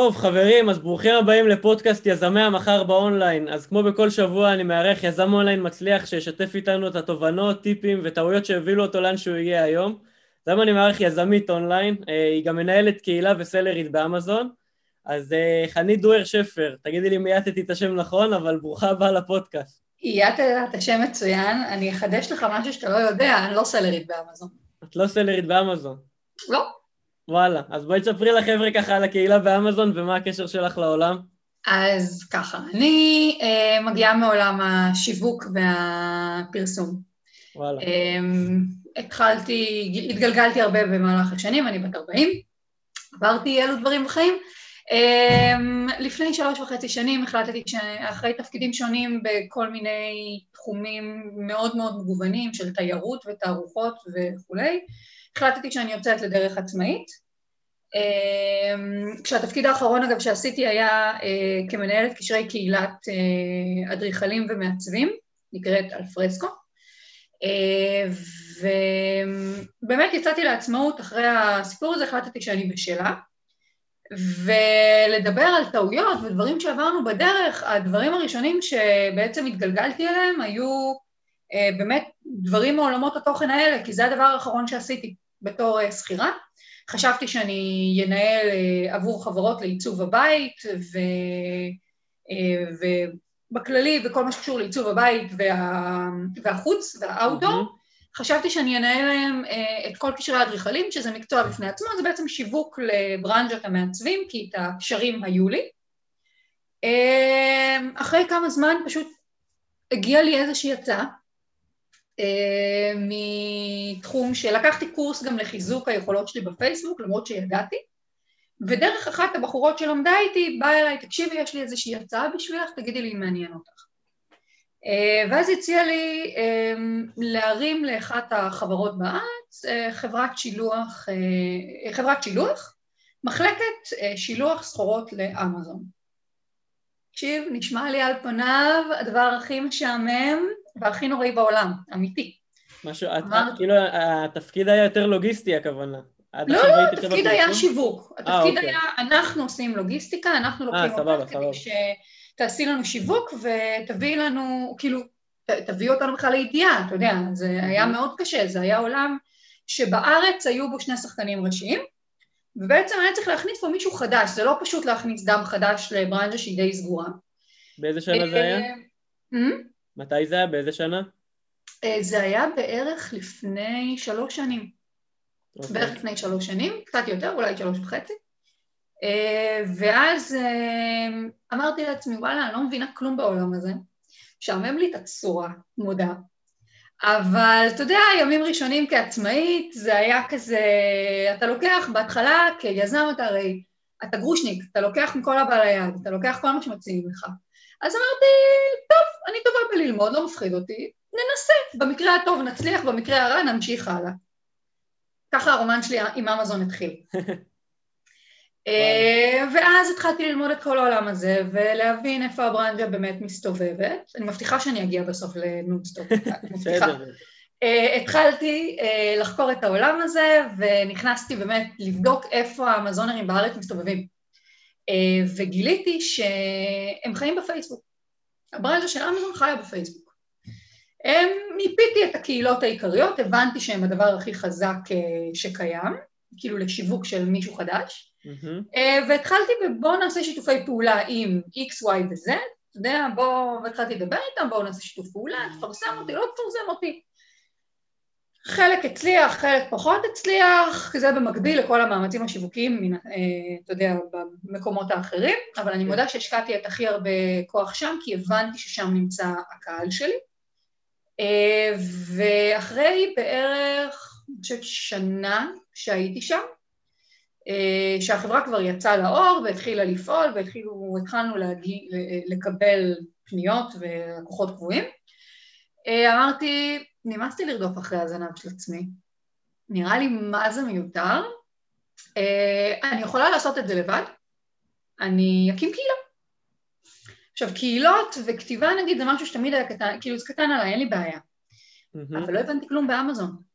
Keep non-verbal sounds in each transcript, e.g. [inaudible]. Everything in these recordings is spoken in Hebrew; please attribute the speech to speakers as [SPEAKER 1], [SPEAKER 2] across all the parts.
[SPEAKER 1] טוב, חברים, אז ברוכים הבאים לפודקאסט יזמי המחר באונליין. אז כמו בכל שבוע אני מארח יזם אונליין מצליח שישתף איתנו את התובנות, טיפים וטעויות שהובילו אותו לאן שהוא הגיע היום. אז היום אני מארח יזמית אונליין, אה, היא גם מנהלת קהילה וסלרית באמזון. אז אה, חנית דואר שפר, תגידי לי אם אייתתי את השם נכון, אבל ברוכה הבאה לפודקאסט.
[SPEAKER 2] אייתת את השם מצוין, אני אחדש לך משהו שאתה לא יודע, אני לא סלרית באמזון.
[SPEAKER 1] את לא סלרית באמזון.
[SPEAKER 2] לא.
[SPEAKER 1] וואלה, אז בואי תספרי לחבר'ה ככה על הקהילה באמזון ומה הקשר שלך לעולם.
[SPEAKER 2] אז ככה, אני אה, מגיעה מעולם השיווק והפרסום.
[SPEAKER 1] וואלה.
[SPEAKER 2] אה, התחלתי, התגלגלתי הרבה במהלך השנים, אני בת 40, עברתי אלו דברים בחיים. אה, לפני שלוש וחצי שנים החלטתי שאחרי תפקידים שונים בכל מיני תחומים מאוד מאוד מגוונים של תיירות ותערוכות וכולי, החלטתי שאני יוצאת לדרך עצמאית. אמ, כשהתפקיד האחרון אגב שעשיתי היה אה, כמנהלת קשרי קהילת אה, אדריכלים ומעצבים, נקראת אלפרסקו. אה, ובאמת יצאתי לעצמאות אחרי הסיפור הזה, החלטתי שאני בשלה. ולדבר על טעויות ודברים שעברנו בדרך, הדברים הראשונים שבעצם התגלגלתי אליהם היו באמת דברים מעולמות התוכן האלה, כי זה הדבר האחרון שעשיתי. בתור אה, שכירה. חשבתי שאני אנהל אה, עבור חברות לעיצוב הבית, ו... אה, ובכללי, וכל מה שקשור לעיצוב הבית וה... והחוץ והאוטדור, mm-hmm. חשבתי שאני אנהל להם את כל קשרי האדריכלים, שזה מקצוע בפני עצמו, זה בעצם שיווק לברנז'ת המעצבים, כי את הקשרים היו לי. אחרי כמה זמן פשוט הגיעה לי איזושהי הצעה, אה, מתחום שלקחתי קורס גם לחיזוק היכולות שלי בפייסבוק, למרות שידעתי, ודרך אחת הבחורות שלמדה איתי באה אליי, תקשיבי, יש לי איזושהי הצעה בשבילך, תגידי לי אם מעניין אותך. אה, ואז הציע לי אה, להרים לאחת החברות בארץ חברת שילוח, חברת שילוח, מחלקת שילוח סחורות לאמזון. תקשיב, נשמע לי על פניו הדבר הכי משעמם והכי נוראי בעולם, אמיתי.
[SPEAKER 1] משהו, אמר... את, כאילו התפקיד היה יותר לוגיסטי הכוונה.
[SPEAKER 2] לא, לא, התפקיד היה שיווק. אה, התפקיד אוקיי. היה, אנחנו עושים לוגיסטיקה, אנחנו אה, לוקחים אותך כדי שתעשי לנו שיווק ותביאי לנו, כאילו, תביאי אותנו בכלל לידיעה, אתה יודע, זה היה מאוד קשה, זה היה עולם שבארץ היו בו שני שחקנים ראשיים, ובעצם היה צריך להכניס פה מישהו חדש, זה לא פשוט להכניס דם חדש לברנז'ה שהיא די סגורה.
[SPEAKER 1] באיזה שנה זה היה? אה, מתי זה היה? באיזה שנה?
[SPEAKER 2] אה, זה היה בערך לפני שלוש שנים. Okay. אוקיי. בערך לפני שלוש שנים, קצת יותר, אולי שלוש וחצי. אה, ואז אמרתי לעצמי, וואלה, אני לא מבינה כלום בעולם הזה. משעמם לי את הצורה, מודה. אבל אתה יודע, ימים ראשונים כעצמאית, זה היה כזה, אתה לוקח בהתחלה כיזם אתה הרי, אתה גרושניק, אתה לוקח מכל הבעל היד, אתה לוקח כל מה שמציעים לך. אז אמרתי, טוב, אני טובה בללמוד, לא מפחיד אותי, ננסה, במקרה הטוב נצליח, במקרה הרע נמשיך הלאה. ככה הרומן שלי עם אמזון התחיל. [laughs] אה, ואז התחלתי ללמוד את כל העולם הזה ולהבין איפה הברנג'ה באמת מסתובבת. אני מבטיחה שאני אגיע בסוף לנונסטופ, [laughs] מבטיחה. אה, התחלתי אה, לחקור את העולם הזה ונכנסתי באמת לבדוק איפה המזונרים בארץ מסתובבים. וגיליתי שהם חיים בפייסבוק. הברנז'ה של אמזון חיה בפייסבוק. מיפיתי את הקהילות העיקריות, הבנתי שהם הדבר הכי חזק שקיים, כאילו לשיווק של מישהו חדש, Mm-hmm. והתחלתי בבואו נעשה שיתופי פעולה עם X, Y ו-Z, אתה יודע, בואו, והתחלתי לדבר איתם, בואו נעשה שיתוף פעולה, תפרסם אותי, לא תפרסם אותי. חלק הצליח, חלק פחות הצליח, זה במקביל לכל המאמצים השיווקיים, אה, אתה יודע, במקומות האחרים, אבל אני כן. מודה שהשקעתי את הכי הרבה כוח שם, כי הבנתי ששם נמצא הקהל שלי. אה, ואחרי בערך, אני חושבת שנה שהייתי שם, אה, שהחברה כבר יצאה לאור והתחילה לפעול והתחלנו להגיע, לקבל פניות ולקוחות קבועים. אה, אמרתי, נמאסתי לרדוף אחרי הזנב של עצמי, נראה לי מה זה מיותר, אה, אני יכולה לעשות את זה לבד, אני אקים קהילה. עכשיו קהילות וכתיבה נגיד זה משהו שתמיד היה קטן, כאילו זה קטן עליי, אין לי בעיה, mm-hmm. אבל לא הבנתי כלום באמזון.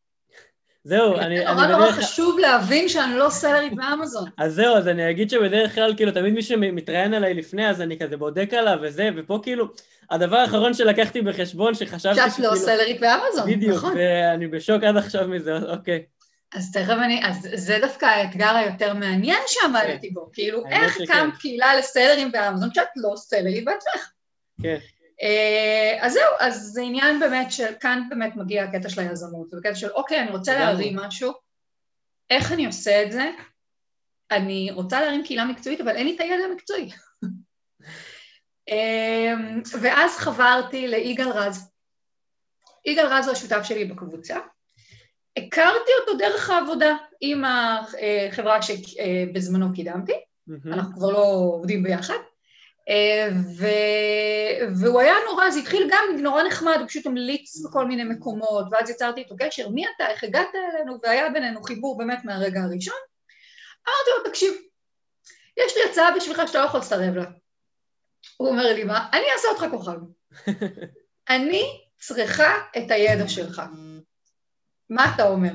[SPEAKER 1] זהו, אני...
[SPEAKER 2] אני נורא נורא חשוב להבין שאני לא סלרית באמזון.
[SPEAKER 1] אז זהו, אז אני אגיד שבדרך כלל, כאילו, תמיד מי שמתראיין עליי לפני, אז אני כזה בודק עליו וזה, ופה כאילו, הדבר האחרון שלקחתי בחשבון, שחשבתי
[SPEAKER 2] שאת לא סלרית באמזון, נכון.
[SPEAKER 1] בדיוק, ואני בשוק עד עכשיו מזה, אוקיי.
[SPEAKER 2] אז תכף אני, אז זה דווקא האתגר היותר מעניין שעמדתי בו, כאילו, איך קמת קהילה לסלרים באמזון שאת לא סלרית בעצמך?
[SPEAKER 1] כן.
[SPEAKER 2] אה, אז זהו, אז זה עניין באמת של, כאן באמת מגיע הקטע של היזמות, זה בקטע של אוקיי, אני רוצה להרים משהו, איך אני עושה את זה? אני רוצה להרים קהילה מקצועית, אבל אין לי את הידע המקצועי. [laughs] אה, ואז חברתי ליגאל רז. יגאל רז הוא השותף שלי בקבוצה. הכרתי אותו דרך העבודה עם החברה שבזמנו קידמתי, אנחנו כבר לא עובדים ביחד. אה, ו... והוא היה נורא, זה התחיל גם נורא נחמד, הוא פשוט המליץ בכל מיני מקומות, ואז יצרתי איתו קשר, מי אתה, איך הגעת אלינו, והיה בינינו חיבור באמת מהרגע הראשון. אמרתי לו, תקשיב, יש לי הצעה בשבילך שאתה לא יכול לסרב לה. הוא אומר לי, מה? אני אעשה אותך כוכב. [laughs] אני צריכה את הידע שלך. מה אתה אומר?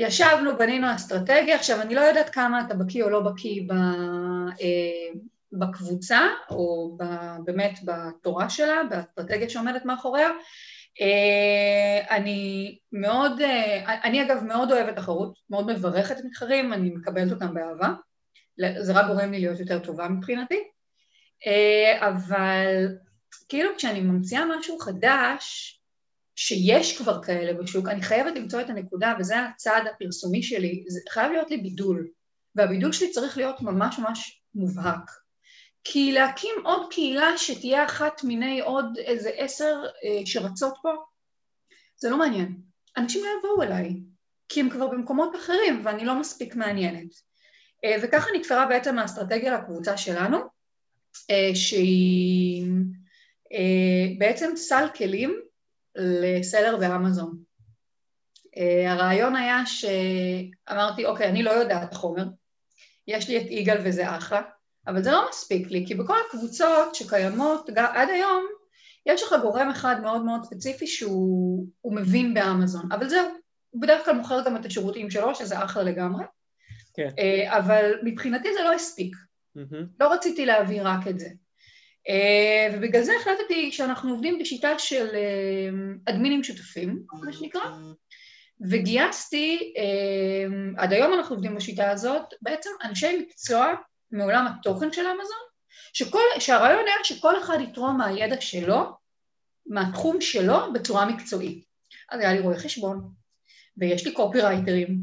[SPEAKER 2] ישבנו, בנינו אסטרטגיה, עכשיו אני לא יודעת כמה אתה בקיא או לא בקיא אה, בקבוצה, או באמת בתורה שלה, באסטרטגיה שעומדת מאחוריה. אה, אני מאוד, אה, אני אגב מאוד אוהבת תחרות, מאוד מברכת מתחרים, אני מקבלת אותם באהבה, זה רק גורם לי להיות יותר טובה מבחינתי, אבל כאילו כשאני ממציאה משהו חדש, שיש כבר כאלה בשוק, אני חייבת למצוא את הנקודה, וזה הצעד הפרסומי שלי, זה חייב להיות לי בידול, והבידול שלי צריך להיות ממש ממש מובהק. כי להקים עוד קהילה שתהיה אחת מיני עוד איזה עשר אה, שרצות פה, זה לא מעניין. אנשים לא יבואו אליי, כי הם כבר במקומות אחרים ואני לא מספיק מעניינת. אה, וככה נתפרה בעצם האסטרטגיה לקבוצה שלנו, אה, שהיא אה, בעצם סל כלים לסלר באמזון. Uh, הרעיון היה שאמרתי, אוקיי, אני לא יודעת את החומר, יש לי את יגאל וזה אחלה, אבל זה לא מספיק לי, כי בכל הקבוצות שקיימות עד היום, יש לך גורם אחד מאוד מאוד ספציפי שהוא מבין באמזון, אבל זהו, הוא בדרך כלל מוכר גם את השירותים שלו, שזה אחלה לגמרי, כן. Uh, אבל מבחינתי זה לא הספיק, mm-hmm. לא רציתי להביא רק את זה. אה, ובגלל זה החלטתי שאנחנו עובדים בשיטה של אה, אדמינים שותפים, מה שנקרא, וגייסתי, אה, עד היום אנחנו עובדים בשיטה הזאת, בעצם אנשי מקצוע מעולם התוכן של אמזון, שכל, שהרעיון היה שכל אחד יתרום מהידע שלו, מהתחום שלו, בצורה מקצועית. אז היה לי רואה חשבון, ויש לי קופירייטרים,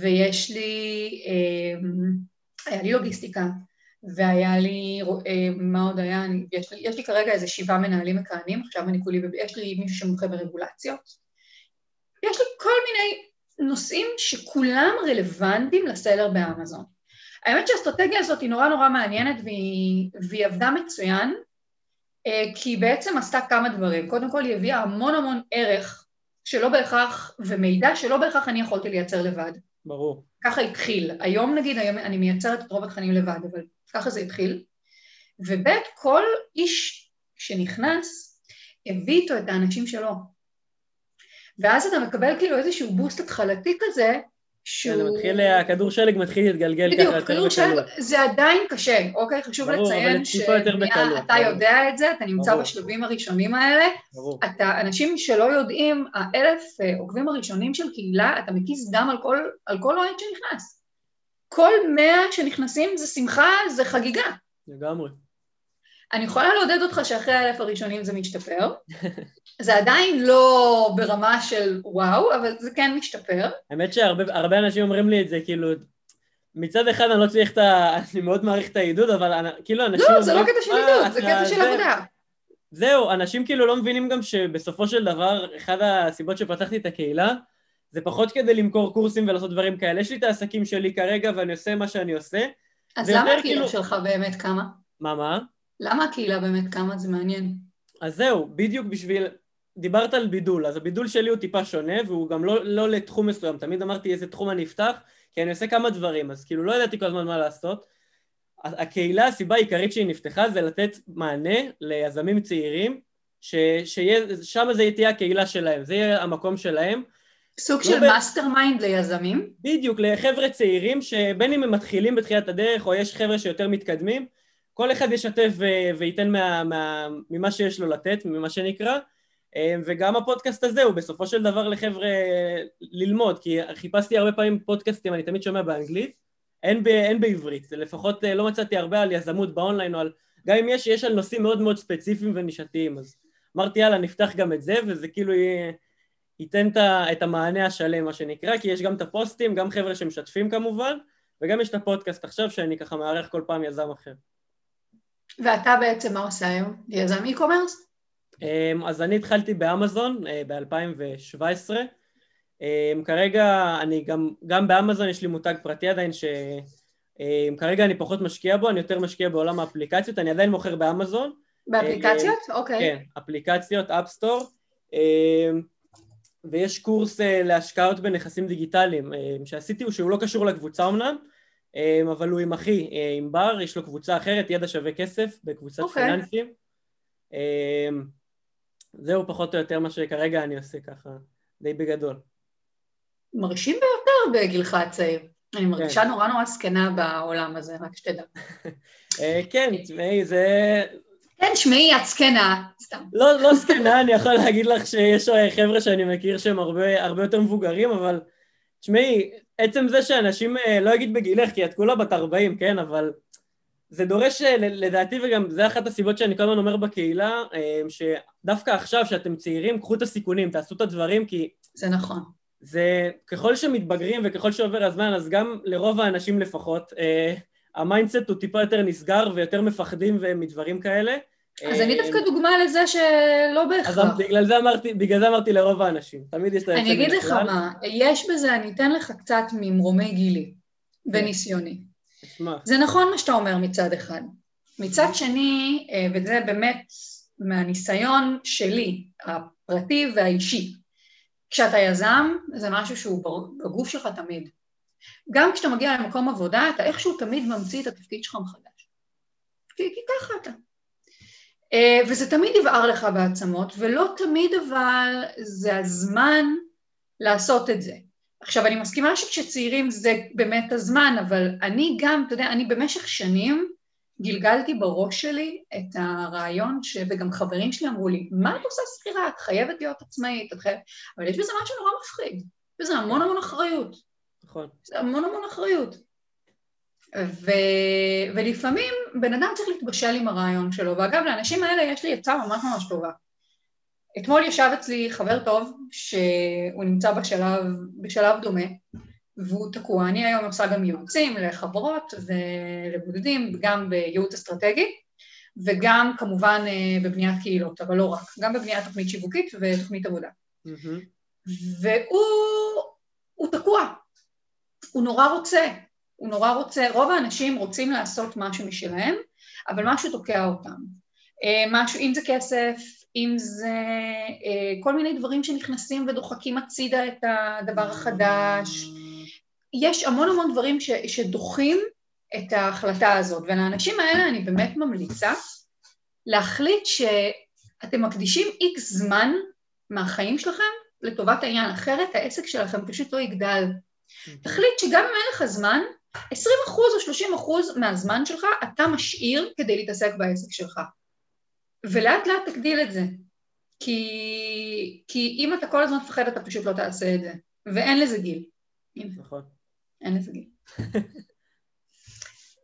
[SPEAKER 2] ויש לי, היה לי לוגיסטיקה, והיה לי, אה, מה עוד היה, אני, יש, לי, יש לי כרגע איזה שבעה מנהלים מכהנים, עכשיו אני כולי, יש לי מישהו שמומחה ברגולציות, יש לי כל מיני נושאים שכולם רלוונטיים לסלר באמזון. האמת שהאסטרטגיה הזאת היא נורא נורא מעניינת והיא, והיא עבדה מצוין, אה, כי היא בעצם עשתה כמה דברים. קודם כל היא הביאה המון המון ערך שלא בהכרח, ומידע שלא בהכרח אני יכולתי לייצר לבד.
[SPEAKER 1] ברור.
[SPEAKER 2] ככה התחיל. היום נגיד, היום אני מייצרת את רוב התכנים לבד, אבל ככה זה התחיל, וב' כל איש שנכנס הביא איתו את האנשים שלו. ואז אתה מקבל כאילו איזשהו בוסט התחלתי כזה, שהוא...
[SPEAKER 1] כן, מתחיל, הכדור שלג מתחיל להתגלגל
[SPEAKER 2] ככה יותר בקלות. בדיוק, כדור שלג זה עדיין קשה, אוקיי? חשוב ברור, לציין שאתה יודע את זה, אתה נמצא ברור. בשלבים הראשונים האלה. ברור. אתה, אנשים שלא יודעים, האלף אה, עוקבים הראשונים של קהילה, אתה מקיס דם על כל, על כל אוהד שנכנס. כל מאה שנכנסים זה שמחה, זה חגיגה.
[SPEAKER 1] לגמרי.
[SPEAKER 2] אני יכולה לעודד אותך שאחרי האלף הראשונים זה משתפר. [laughs] זה עדיין לא ברמה של וואו, אבל זה כן משתפר.
[SPEAKER 1] האמת שהרבה אנשים אומרים לי את זה, כאילו, מצד אחד אני לא צריך את ה... [laughs] אני מאוד מעריך את העידוד, אבל כאילו אנשים
[SPEAKER 2] לא, זה לא קטע של עידוד, זה קטע של עבודה.
[SPEAKER 1] זהו, אנשים כאילו לא מבינים גם שבסופו של דבר, אחת הסיבות שפתחתי את הקהילה, זה פחות כדי למכור קורסים ולעשות דברים כאלה. יש לי את העסקים שלי כרגע ואני עושה מה שאני עושה.
[SPEAKER 2] אז למה הקהילה כאילו... שלך באמת קמה?
[SPEAKER 1] מה, מה?
[SPEAKER 2] למה הקהילה באמת קמה? זה מעניין.
[SPEAKER 1] אז זהו, בדיוק בשביל... דיברת על בידול, אז הבידול שלי הוא טיפה שונה, והוא גם לא, לא לתחום מסוים. תמיד אמרתי איזה תחום אני אפתח, כי אני עושה כמה דברים, אז כאילו לא ידעתי כל הזמן מה לעשות. הקהילה, הסיבה העיקרית שהיא נפתחה זה לתת מענה ליזמים צעירים ששם זה תהיה הקהילה שלהם, זה יהיה המקום שלהם.
[SPEAKER 2] סוג של master mind ליזמים?
[SPEAKER 1] בדיוק, לחבר'ה צעירים שבין אם הם מתחילים בתחילת הדרך או יש חבר'ה שיותר מתקדמים, כל אחד ישתף וייתן מה, מה, ממה שיש לו לתת, ממה שנקרא, אה, וגם הפודקאסט הזה הוא בסופו של דבר לחבר'ה ללמוד, כי חיפשתי הרבה פעמים פודקאסטים, אני תמיד שומע באנגלית, אין, ב, אין בעברית, לפחות אה, לא מצאתי הרבה על יזמות באונליין או על... גם אם יש, יש על נושאים מאוד מאוד ספציפיים ונישתיים, אז אמרתי יאללה נפתח גם את זה וזה כאילו יהיה, ייתן את המענה השלם מה שנקרא, כי יש גם את הפוסטים, גם חבר'ה שמשתפים כמובן, וגם יש את הפודקאסט עכשיו שאני ככה מארח כל פעם יזם אחר.
[SPEAKER 2] ואתה בעצם מה עושה היום? יזם e-commerce?
[SPEAKER 1] אמ, אז אני התחלתי באמזון אה, ב-2017. אמ, כרגע אני גם, גם באמזון יש לי מותג פרטי עדיין שכרגע אמ, אני פחות משקיע בו, אני יותר משקיע בעולם האפליקציות, אני עדיין מוכר באמזון.
[SPEAKER 2] באפליקציות? אוקיי.
[SPEAKER 1] כן, אפליקציות, אפסטור. ויש קורס אה, להשקעות בנכסים דיגיטליים שעשיתי, שהוא לא קשור לקבוצה אמנם, אבל הוא עם אחי, אה, עם בר, יש לו קבוצה אחרת, ידע שווה כסף, בקבוצת okay. אוקיי. פיננסים. זהו פחות או יותר מה שכרגע אני עושה ככה, די בגדול.
[SPEAKER 2] מרשים ביותר בגילך הצעיר. אני מרגישה כן. נורא נורא זקנה בעולם הזה, רק שתדע. [laughs]
[SPEAKER 1] אה, כן, זה...
[SPEAKER 2] כן, שמעי, את זקנה, סתם.
[SPEAKER 1] לא, לא זקנה, אני יכול להגיד לך שיש חבר'ה שאני מכיר שהם הרבה, הרבה יותר מבוגרים, אבל תשמעי, עצם זה שאנשים, אה, לא אגיד בגילך, כי את כולה בת 40, כן, אבל זה דורש, אה, לדעתי, וגם זה אחת הסיבות שאני כל הזמן אומר בקהילה, אה, שדווקא עכשיו שאתם צעירים, קחו את הסיכונים, תעשו את הדברים, כי...
[SPEAKER 2] זה נכון.
[SPEAKER 1] זה, ככל שמתבגרים וככל שעובר הזמן, אז גם לרוב האנשים לפחות, ה mindset הוא טיפה יותר נסגר ויותר מפחדים מדברים כאלה.
[SPEAKER 2] אז אני דווקא דוגמה לזה שלא בהכרח.
[SPEAKER 1] אז בגלל זה אמרתי, בגלל זה אמרתי לרוב האנשים, תמיד יש את
[SPEAKER 2] היוצא. אני אגיד לך מה, יש בזה, אני אתן לך קצת ממרומי גילי וניסיוני. זה נכון מה שאתה אומר מצד אחד. מצד שני, אה, וזה באמת מהניסיון שלי, הפרטי והאישי, כשאתה יזם זה משהו שהוא בגוף שלך תמיד. גם כשאתה מגיע למקום עבודה, אתה איכשהו תמיד ממציא את התפקיד שלך מחדש. כי, כי ככה אתה. אה, וזה תמיד יבער לך בעצמות, ולא תמיד אבל זה הזמן לעשות את זה. עכשיו, אני מסכימה שכשצעירים זה באמת הזמן, אבל אני גם, אתה יודע, אני במשך שנים גלגלתי בראש שלי את הרעיון, ש... וגם חברים שלי אמרו לי, מה את עושה שכירה? את חייבת להיות עצמאית, את חייבת... אבל יש בזה משהו נורא מפחיד, יש בזה המון המון אחריות.
[SPEAKER 1] נכון.
[SPEAKER 2] זה המון המון אחריות. ו... ולפעמים בן אדם צריך להתבשל עם הרעיון שלו, ואגב, לאנשים האלה יש לי עצה ממש ממש טובה. אתמול ישב אצלי חבר טוב שהוא נמצא בשלב, בשלב דומה והוא תקוע. אני היום עושה גם ייעוצים לחברות ולבודדים, גם בייעוץ אסטרטגי וגם כמובן אה, בבניית קהילות, אבל לא רק, גם בבניית תוכנית שיווקית ותוכנית עבודה. Mm-hmm. והוא תקוע, הוא נורא רוצה, הוא נורא רוצה, רוב האנשים רוצים לעשות משהו משלהם, אבל משהו תוקע אותם. אה, משהו, אם זה כסף, אם זה אה, כל מיני דברים שנכנסים ודוחקים הצידה את הדבר החדש. יש המון המון דברים ש, שדוחים את ההחלטה הזאת, ולאנשים האלה אני באמת ממליצה להחליט שאתם מקדישים איקס זמן מהחיים שלכם לטובת העניין, אחרת העסק שלכם פשוט לא יגדל. תחליט שגם אם אין לך זמן, 20% או 30% מהזמן שלך אתה משאיר כדי להתעסק בעסק שלך. ולאט לאט תגדיל את זה. כי, כי אם אתה כל הזמן מפחד אתה פשוט לא תעשה את זה, ואין לזה גיל.
[SPEAKER 1] נכון.
[SPEAKER 2] אין לזה גיל. uh,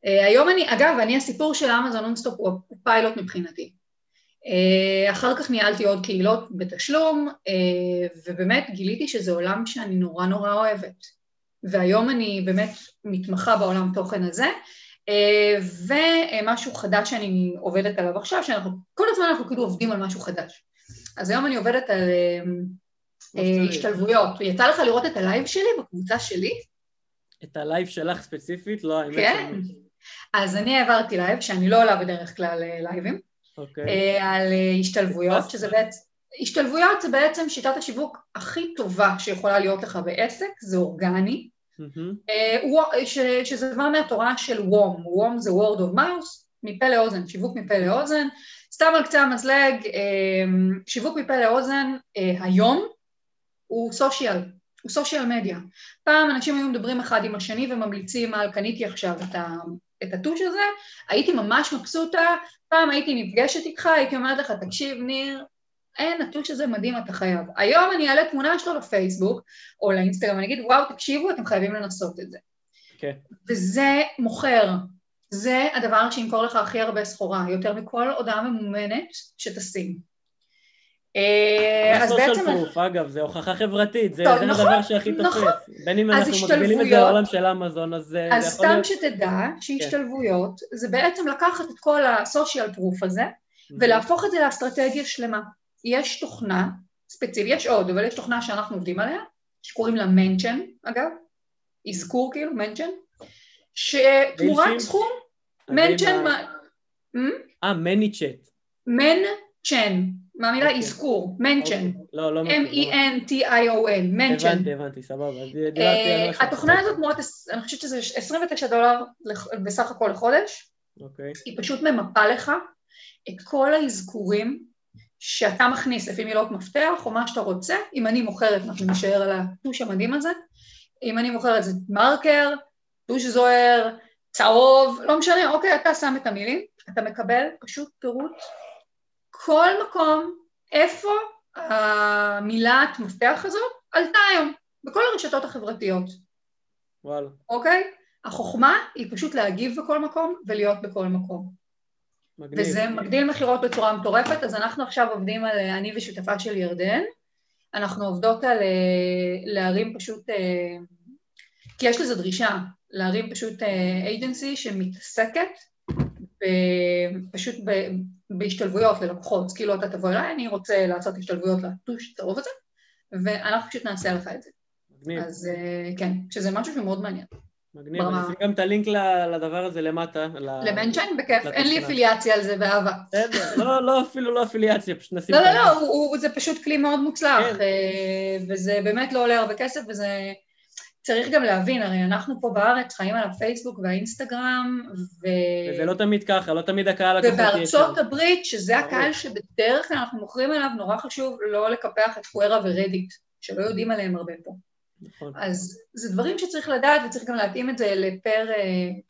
[SPEAKER 2] [laughs] היום אני, אגב, אני הסיפור של אמזון נונסטופ הוא, הוא פיילוט מבחינתי. אה, אחר כך ניהלתי עוד קהילות בתשלום, uh, ובאמת גיליתי שזה עולם שאני נורא נורא אוהבת. והיום אני באמת מתמחה בעולם תוכן הזה, אה, ומשהו חדש שאני עובדת עליו עכשיו, שאנחנו, כל הזמן אנחנו כאילו עובדים על משהו חדש. אז היום אני עובדת על אה, אה, השתלבויות. יצא לך לראות את הלייב שלי בקבוצה שלי?
[SPEAKER 1] את הלייב שלך ספציפית? לא, האמת
[SPEAKER 2] כן. אז אני העברתי לייב, שאני לא עולה בדרך כלל לייבים, אוקיי. על השתלבויות, שזה בעצם... השתלבויות זה בעצם שיטת השיווק הכי טובה שיכולה להיות לך בעסק, זה אורגני. אה, שזה בא מהתורה של וום, וום זה word of mouth, מפה לאוזן, שיווק מפה לאוזן, סתם על קצה המזלג, אה, שיווק מפה לאוזן אה, היום הוא סושיאל, הוא סושיאל מדיה. פעם אנשים היו מדברים אחד עם השני וממליצים על קניתי עכשיו את, ה, את הטוש הזה, הייתי ממש מבסוטה, פעם הייתי נפגשת איתך, הייתי אומרת לך, תקשיב ניר, אין, הטוש הזה מדהים, אתה חייב. היום אני אעלה תמונה שלו לפייסבוק או לאינסטגרם, אני אגיד, וואו, תקשיבו, אתם חייבים לנסות את זה.
[SPEAKER 1] כן.
[SPEAKER 2] וזה מוכר. זה הדבר שימכור לך הכי הרבה סחורה, יותר מכל הודעה ממומנת שתשים.
[SPEAKER 1] אה, אז בעצם... פרוף, אגב, זה הוכחה חברתית, זה, טוב, זה נכון, הדבר שהכי תופס. נכון. בין אם אנחנו מגבילים את זה לעולם של אמזון, אז זה
[SPEAKER 2] אז סתם להיות... שתדע שהשתלבויות כן. זה בעצם לקחת את כל הסושיאל פרוף הזה ולהפוך את זה לאסטרטגיה שלמה. יש תוכנה ספציפית, יש עוד, אבל יש תוכנה שאנחנו עובדים עליה, שקוראים לה מנצ'ן, אגב, אזכור כאילו, מנצ'ן, שתמורת סכום, מנצ'ן...
[SPEAKER 1] אה, מניצ'ט.
[SPEAKER 2] מנצ'ן, מהמילה אוקיי. אזכור, מנצ'ן. M-E-N-T-I-O-N, מנצ'ן.
[SPEAKER 1] הבנתי, הבנתי, סבבה.
[SPEAKER 2] אה, התוכנה הזאת תמורת, אני חושבת שזה 29 דולר בסך הכל לחודש.
[SPEAKER 1] אוקיי.
[SPEAKER 2] היא פשוט ממפה לך את כל האזכורים שאתה מכניס לפי מילות מפתח או מה שאתה רוצה, אם אני מוכרת, אנחנו נשאר על הטוש המדהים הזה, אם אני מוכרת זה מרקר, טוש זוהר, צהוב, לא משנה, אוקיי, אתה שם את המילים, אתה מקבל פשוט פירוט כל מקום, איפה המילת מפתח הזאת עלתה היום, בכל הרשתות החברתיות.
[SPEAKER 1] וואלה.
[SPEAKER 2] אוקיי? החוכמה היא פשוט להגיב בכל מקום ולהיות בכל מקום. מגניב. וזה מגדיל מכירות בצורה מטורפת, אז אנחנו עכשיו עובדים על, אני ושותפה של ירדן, אנחנו עובדות על אה, להרים פשוט, אה, כי יש לזה דרישה, להרים פשוט אייג'נסי אה, שמתעסקת פשוט בהשתלבויות ללקוחות, כאילו אתה תבוא אליי, אני רוצה לעשות השתלבויות לטוש צהוב הזה, ואנחנו פשוט נעשה לך את זה. מגניב. אז כן, שזה משהו שמאוד מעניין.
[SPEAKER 1] מגניב, אני אשים גם את הלינק לדבר הזה למטה.
[SPEAKER 2] למנשיין? בכיף, אין לי אפיליאציה על זה באהבה.
[SPEAKER 1] בסדר, לא, לא אפילו לא אפיליאציה, פשוט נשים...
[SPEAKER 2] לא, לא, לא, זה פשוט כלי מאוד מוצלח, כן. אה, וזה באמת לא עולה הרבה כסף, וזה... צריך גם להבין, הרי אנחנו פה בארץ חיים על הפייסבוק והאינסטגרם, ו...
[SPEAKER 1] וזה לא תמיד ככה, לא תמיד הקהל לקוחות
[SPEAKER 2] יש ובארצות הברית, שזה הקהל שבדרך כלל אנחנו מוכרים אליו, נורא חשוב לא לקפח את פוארה ורדיט, שלא יודעים עליהם הרבה פה. נכון. אז זה דברים שצריך לדעת וצריך גם להתאים את זה לפר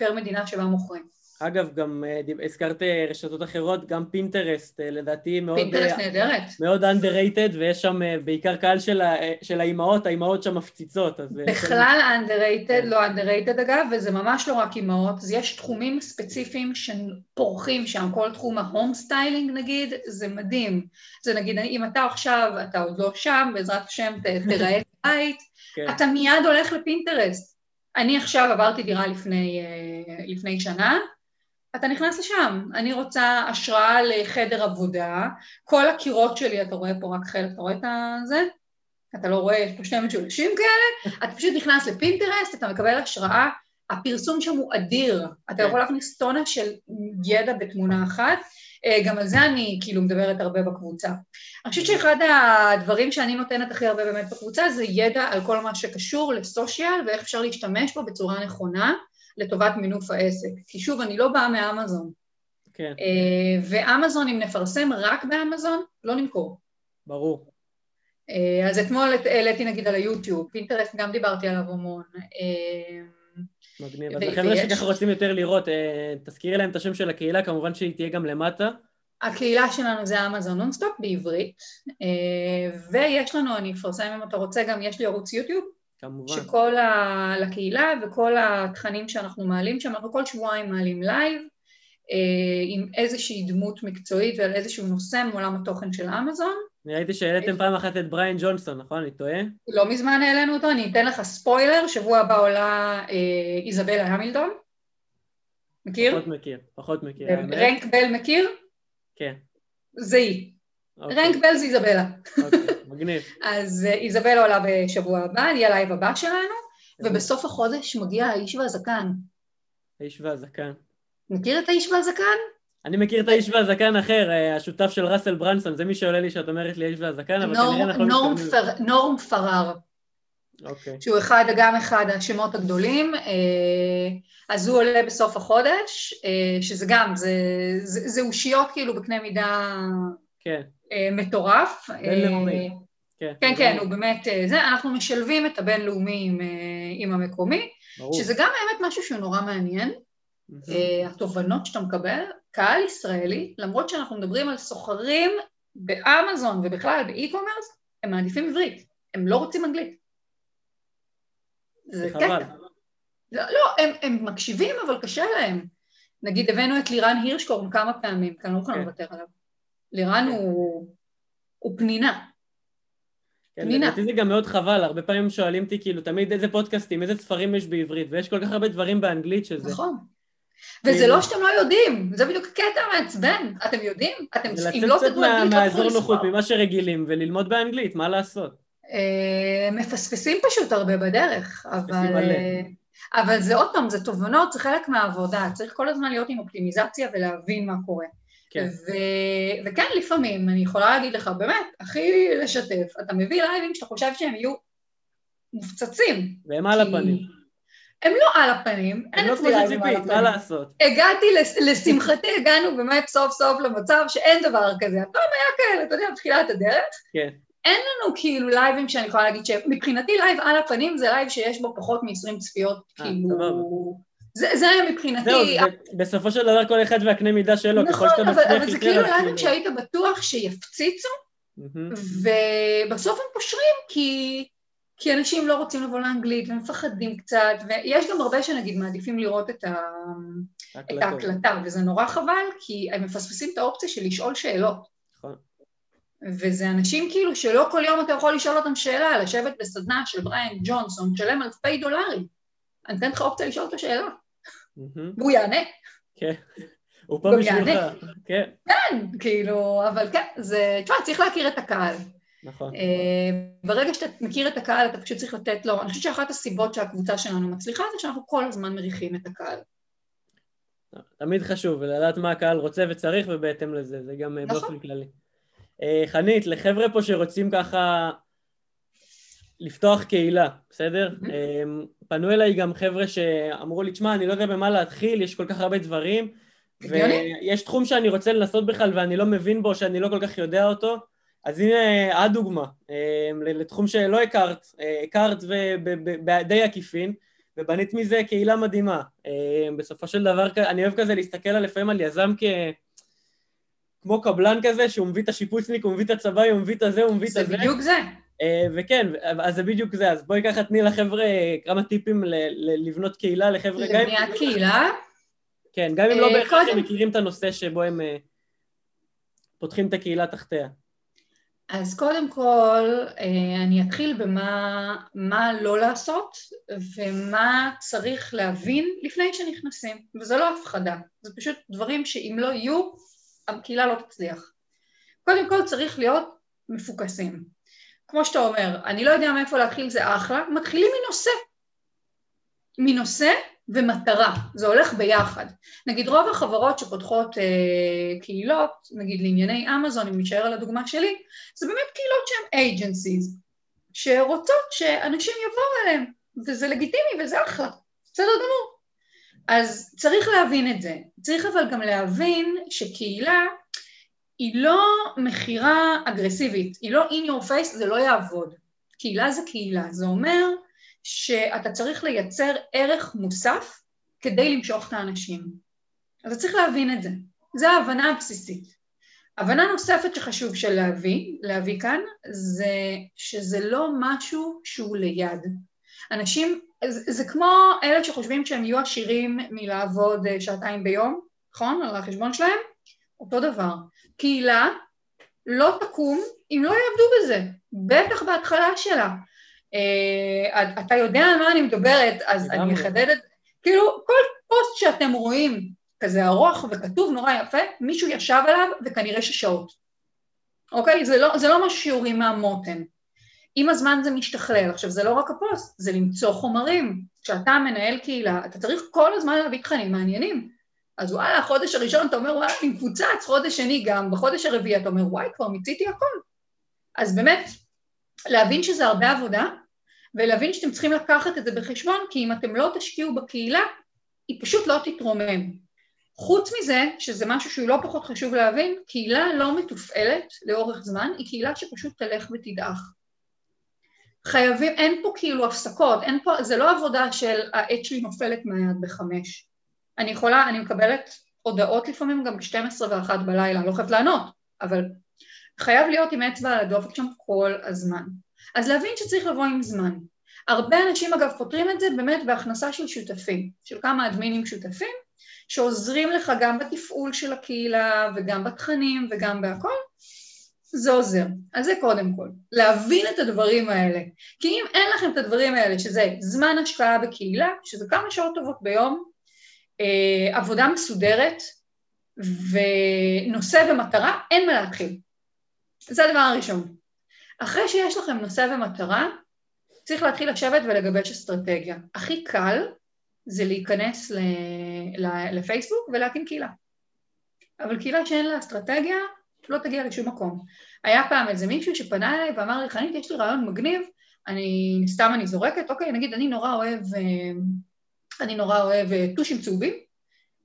[SPEAKER 2] אה, מדינה שבה מוכרים.
[SPEAKER 1] אגב, גם אה, הזכרת אה, רשתות אחרות, גם פינטרסט, לדעתי מאוד...
[SPEAKER 2] פינטרסט נהדרת.
[SPEAKER 1] מאוד underrated, ויש שם בעיקר קהל של, של האימהות, האימהות שם מפציצות. אז
[SPEAKER 2] בכלל underrated, כן. לא underrated אגב, וזה ממש לא רק אימהות, אז יש תחומים ספציפיים שפורחים שם, כל תחום ה home styling נגיד, זה מדהים. זה נגיד, אם אתה עכשיו, אתה עוד לא שם, בעזרת השם תראה את [laughs] הבית, כן. אתה מיד הולך לפינטרסט. אני עכשיו עברתי דירה לפני, אה, לפני שנה, אתה נכנס לשם. אני רוצה השראה לחדר עבודה, כל הקירות שלי, אתה רואה פה רק חלק, אתה רואה את זה? אתה לא רואה, יש פה שני משולשים כאלה, אתה פשוט נכנס לפינטרסט, אתה מקבל השראה, הפרסום שם הוא אדיר, אתה כן. יכול להכניס טונה של ידע בתמונה אחת, גם על זה אני כאילו מדברת הרבה בקבוצה. אני חושבת שאחד הדברים שאני נותנת הכי הרבה באמת בקבוצה זה ידע על כל מה שקשור לסושיאל ואיך אפשר להשתמש בו בצורה נכונה לטובת מינוף העסק. כי שוב, אני לא באה מאמזון.
[SPEAKER 1] כן.
[SPEAKER 2] אה, ואמזון, אם נפרסם רק באמזון, לא נמכור.
[SPEAKER 1] ברור.
[SPEAKER 2] אה, אז אתמול העליתי נגיד על היוטיוב, פינטרסט גם דיברתי עליו המון.
[SPEAKER 1] מגניב. אז החבר'ה שככה רוצים יותר לראות, אה, תזכירי להם את השם של הקהילה, כמובן שהיא תהיה גם למטה.
[SPEAKER 2] הקהילה שלנו זה אמזון נונסטופ בעברית, אה, ויש לנו, אני אפרסם אם אתה רוצה, גם יש לי ערוץ יוטיוב.
[SPEAKER 1] כמובן.
[SPEAKER 2] שכל ה... לקהילה וכל התכנים שאנחנו מעלים שם, אנחנו כל שבועיים מעלים לייב, אה, עם איזושהי דמות מקצועית ועל איזשהו נושא מעולם התוכן של אמזון.
[SPEAKER 1] אני ראיתי שהעליתם פעם אחת את בריין ג'ונסון, נכון? אני טועה?
[SPEAKER 2] לא מזמן העלינו אותו, אני אתן לך ספוילר, שבוע הבא עולה אה, איזבלה המילטון. מכיר?
[SPEAKER 1] פחות מכיר, פחות מכיר.
[SPEAKER 2] רנק בל מכיר?
[SPEAKER 1] כן.
[SPEAKER 2] זה היא. אוקיי. רנק בל זה איזבלה.
[SPEAKER 1] אוקיי, [laughs] מגניב.
[SPEAKER 2] אז אה, איזבלה עולה בשבוע הבא, יהיה לייב הבא שלנו, ובסוף החודש מגיע האיש והזקן.
[SPEAKER 1] האיש והזקן.
[SPEAKER 2] מכיר את האיש והזקן?
[SPEAKER 1] אני מכיר את האיש והזקן אחר, אה, השותף של ראסל ברונסון, זה מי שעולה לי שאת אומרת לי האיש והזקן, אבל כנראה אנחנו לא
[SPEAKER 2] מתכוונים. נורם פרר.
[SPEAKER 1] אוקיי.
[SPEAKER 2] שהוא אחד, גם אחד השמות הגדולים, אז הוא עולה בסוף החודש, שזה גם, זה, זה, זה אושיות כאילו בקנה מידה
[SPEAKER 1] כן.
[SPEAKER 2] מטורף.
[SPEAKER 1] בינלאומי.
[SPEAKER 2] כן, כן, כן, הוא באמת, זה, אנחנו משלבים את הבינלאומי עם, עם המקומי, ברור. שזה גם באמת משהו שהוא נורא מעניין. התובנות שאתה מקבל, קהל ישראלי, למרות שאנחנו מדברים על סוחרים באמזון ובכלל באי-קומרס, הם מעדיפים עברית, הם לא רוצים אנגלית.
[SPEAKER 1] זה קטע.
[SPEAKER 2] לא, לא הם, הם מקשיבים אבל קשה להם. נגיד הבאנו את לירן הירשקורן כמה פעמים, כי אני לא יכולה כן. לוותר עליו. לירן הוא, הוא פנינה.
[SPEAKER 1] כן, לדעתי זה גם מאוד חבל, הרבה פעמים שואלים אותי כאילו תמיד איזה פודקאסטים, איזה ספרים יש בעברית, ויש כל כך הרבה דברים באנגלית שזה...
[SPEAKER 2] נכון. וזה לא שאתם לא יודעים, זה בדיוק קטע מעצבן, אתם יודעים? אתם,
[SPEAKER 1] אם לא תדעו אנגלית, לא מהאזור נוחות, ממה שרגילים, וללמוד באנגלית, מה לעשות?
[SPEAKER 2] אה, מפספסים פשוט הרבה בדרך, אבל... אה, אבל זה עוד פעם, זה תובנות, זה חלק מהעבודה, צריך כל הזמן להיות עם אופטימיזציה ולהבין מה קורה. כן. ו- וכן, לפעמים, אני יכולה להגיד לך, באמת, הכי לשתף, אתה מביא לייבים שאתה חושב שהם יהיו מופצצים.
[SPEAKER 1] והם על הפנים.
[SPEAKER 2] הם לא על הפנים,
[SPEAKER 1] אין לא לייבים על הפנים. מה לעשות?
[SPEAKER 2] הגעתי, לשמחתי [laughs] הגענו באמת סוף סוף למצב שאין דבר כזה. הפעם היה כאלה, אתה יודע, בתחילת הדרך.
[SPEAKER 1] כן.
[SPEAKER 2] אין לנו כאילו לייבים שאני יכולה להגיד שמבחינתי לייב על הפנים זה לייב שיש בו פחות מ-20 צפיות,
[SPEAKER 1] אה,
[SPEAKER 2] כאילו... זה, זה מבחינתי...
[SPEAKER 1] זהו, זה, בסופו של דבר כל אחד והקנה מידה שלו,
[SPEAKER 2] נכון, ככל שאתה מצליח. נכון, אבל זה כאילו לייבים כאילו- שהיית בטוח שיפציצו, ובסוף הם פושרים כי... כי אנשים לא רוצים לבוא לאנגלית ומפחדים קצת, ויש גם הרבה שנגיד מעדיפים לראות את, ה... את ההקלטה, וזה נורא חבל, כי הם מפספסים את האופציה של לשאול שאלות.
[SPEAKER 1] נכון.
[SPEAKER 2] וזה אנשים כאילו שלא כל יום אתה יכול לשאול אותם שאלה, לשבת בסדנה של בריאן ג'ונסון, תשלם אלפי דולרים. אני אתן לך אופציה לשאול אותו שאלה. והוא יענה.
[SPEAKER 1] כן. [laughs] הוא פה בשבילך. כן.
[SPEAKER 2] כן, כאילו, אבל כן, זה... תשמע, צריך להכיר את הקהל.
[SPEAKER 1] נכון.
[SPEAKER 2] אה, ברגע שאתה מכיר את הקהל, אתה פשוט צריך לתת לו, אני חושבת שאחת הסיבות שהקבוצה שלנו מצליחה זה שאנחנו כל הזמן מריחים את הקהל.
[SPEAKER 1] תמיד חשוב, לדעת מה הקהל רוצה וצריך, ובהתאם לזה, זה גם אה, נכון. באופן כללי. אה, חנית, לחבר'ה פה שרוצים ככה לפתוח קהילה, בסדר? פנו אליי גם חבר'ה שאמרו לי, תשמע, אני לא יודע במה להתחיל, יש כל כך הרבה דברים, ויש תחום שאני רוצה לנסות בכלל ואני לא מבין בו, שאני לא כל כך יודע אותו, אז הנה הדוגמה, אמ, לתחום שלא הכרת, אה, הכרת ודי עקיפין, ובנית מזה קהילה מדהימה. בסופו של דבר, אני אוהב כזה להסתכל על לפעמים על יזם כ... כמו קבלן כזה, שהוא מביא את השיפוצניק, הוא מביא את הצבא, הוא מביא את הזה, הוא מביא את הזה.
[SPEAKER 2] זה בדיוק זה.
[SPEAKER 1] אה, וכן, אז זה בדיוק זה. אז בואי ככה תני לחבר'ה כמה טיפים לבנות קהילה לחבר'ה.
[SPEAKER 2] לבניית קהילה?
[SPEAKER 1] כן, גם אם לא אה, בהכרח הם מכירים את הנושא שבו הם פותחים את הקהילה תחתיה.
[SPEAKER 2] אז קודם כל אה, אני אתחיל במה לא לעשות ומה צריך להבין לפני שנכנסים, וזה לא הפחדה, זה פשוט דברים שאם לא יהיו, הקהילה לא תצליח. קודם כל צריך להיות מפוקסים. כמו שאתה אומר, אני לא יודע מאיפה להתחיל זה אחלה, מתחילים מנושא. מנושא ומטרה, זה הולך ביחד. נגיד רוב החברות שפותחות אה, קהילות, נגיד לענייני אמזון, אם נשאר על הדוגמה שלי, זה באמת קהילות שהן agencies, שרוצות שאנשים יבואו אליהם, וזה לגיטימי וזה אחלה, בסדר גמור. אז צריך להבין את זה. צריך אבל גם להבין שקהילה היא לא מכירה אגרסיבית, היא לא in your face, זה לא יעבוד. קהילה זה קהילה, זה אומר שאתה צריך לייצר ערך מוסף כדי למשוך את האנשים. אז צריך להבין את זה. זו ההבנה הבסיסית. הבנה נוספת שחשוב של להביא, להביא כאן, זה שזה לא משהו שהוא ליד. אנשים, זה, זה כמו אלה שחושבים שהם יהיו עשירים מלעבוד אה, שעתיים ביום, נכון? על החשבון שלהם? אותו דבר. קהילה לא תקום אם לא יעבדו בזה, בטח בהתחלה שלה. אה, אתה יודע על מה אני מדברת, אז אני אחדד את... כאילו, כל פוסט שאתם רואים, כזה ארוך וכתוב נורא יפה, מישהו ישב עליו וכנראה ששעות. אוקיי? זה לא, זה לא משהו שיורים מהמותן. עם הזמן זה משתכלל. עכשיו, זה לא רק הפוסט, זה למצוא חומרים. כשאתה מנהל קהילה, אתה צריך כל הזמן להביא תכנים מעניינים. אז וואלה, החודש הראשון אתה אומר, וואלה, אני מפוצץ, חודש שני גם, בחודש הרביעי אתה אומר, וואי, כבר מיציתי הכל. אז באמת, להבין שזה הרבה עבודה, ולהבין שאתם צריכים לקחת את זה בחשבון, כי אם אתם לא תשקיעו בקהילה, היא פשוט לא תתרומם. חוץ מזה, שזה משהו שהוא לא פחות חשוב להבין, קהילה לא מתופעלת לאורך זמן, היא קהילה שפשוט תלך ותדעך. חייבים, אין פה כאילו הפסקות, אין פה, זה לא עבודה של העט שלי נופלת מהיד בחמש. אני יכולה, אני מקבלת הודעות לפעמים גם ב-12 ו-1 בלילה, אני לא חייבת לענות, אבל חייב להיות עם אצבע על הדופק שם כל הזמן. אז להבין שצריך לבוא עם זמן. הרבה אנשים אגב פותרים את זה באמת בהכנסה של שותפים, של כמה אדמינים שותפים, שעוזרים לך גם בתפעול של הקהילה וגם בתכנים וגם בהכל, זה עוזר. אז זה קודם כל, להבין את הדברים האלה. כי אם אין לכם את הדברים האלה, שזה זמן השקעה בקהילה, שזה כמה שעות טובות ביום, אה, עבודה מסודרת ונושא ומטרה, אין מה להתחיל. זה הדבר הראשון. אחרי שיש לכם נושא ומטרה, צריך להתחיל לשבת ולגבש אסטרטגיה. הכי קל זה להיכנס ל... לפייסבוק ולהקים קהילה. אבל קהילה שאין לה אסטרטגיה, לא תגיע לשום מקום. היה פעם איזה מישהו שפנה אליי ואמר לי, חנית, יש לי רעיון מגניב, אני, סתם אני זורקת, אוקיי, נגיד, אני נורא אוהב, אה, אני נורא אוהב אה, טושים צהובים,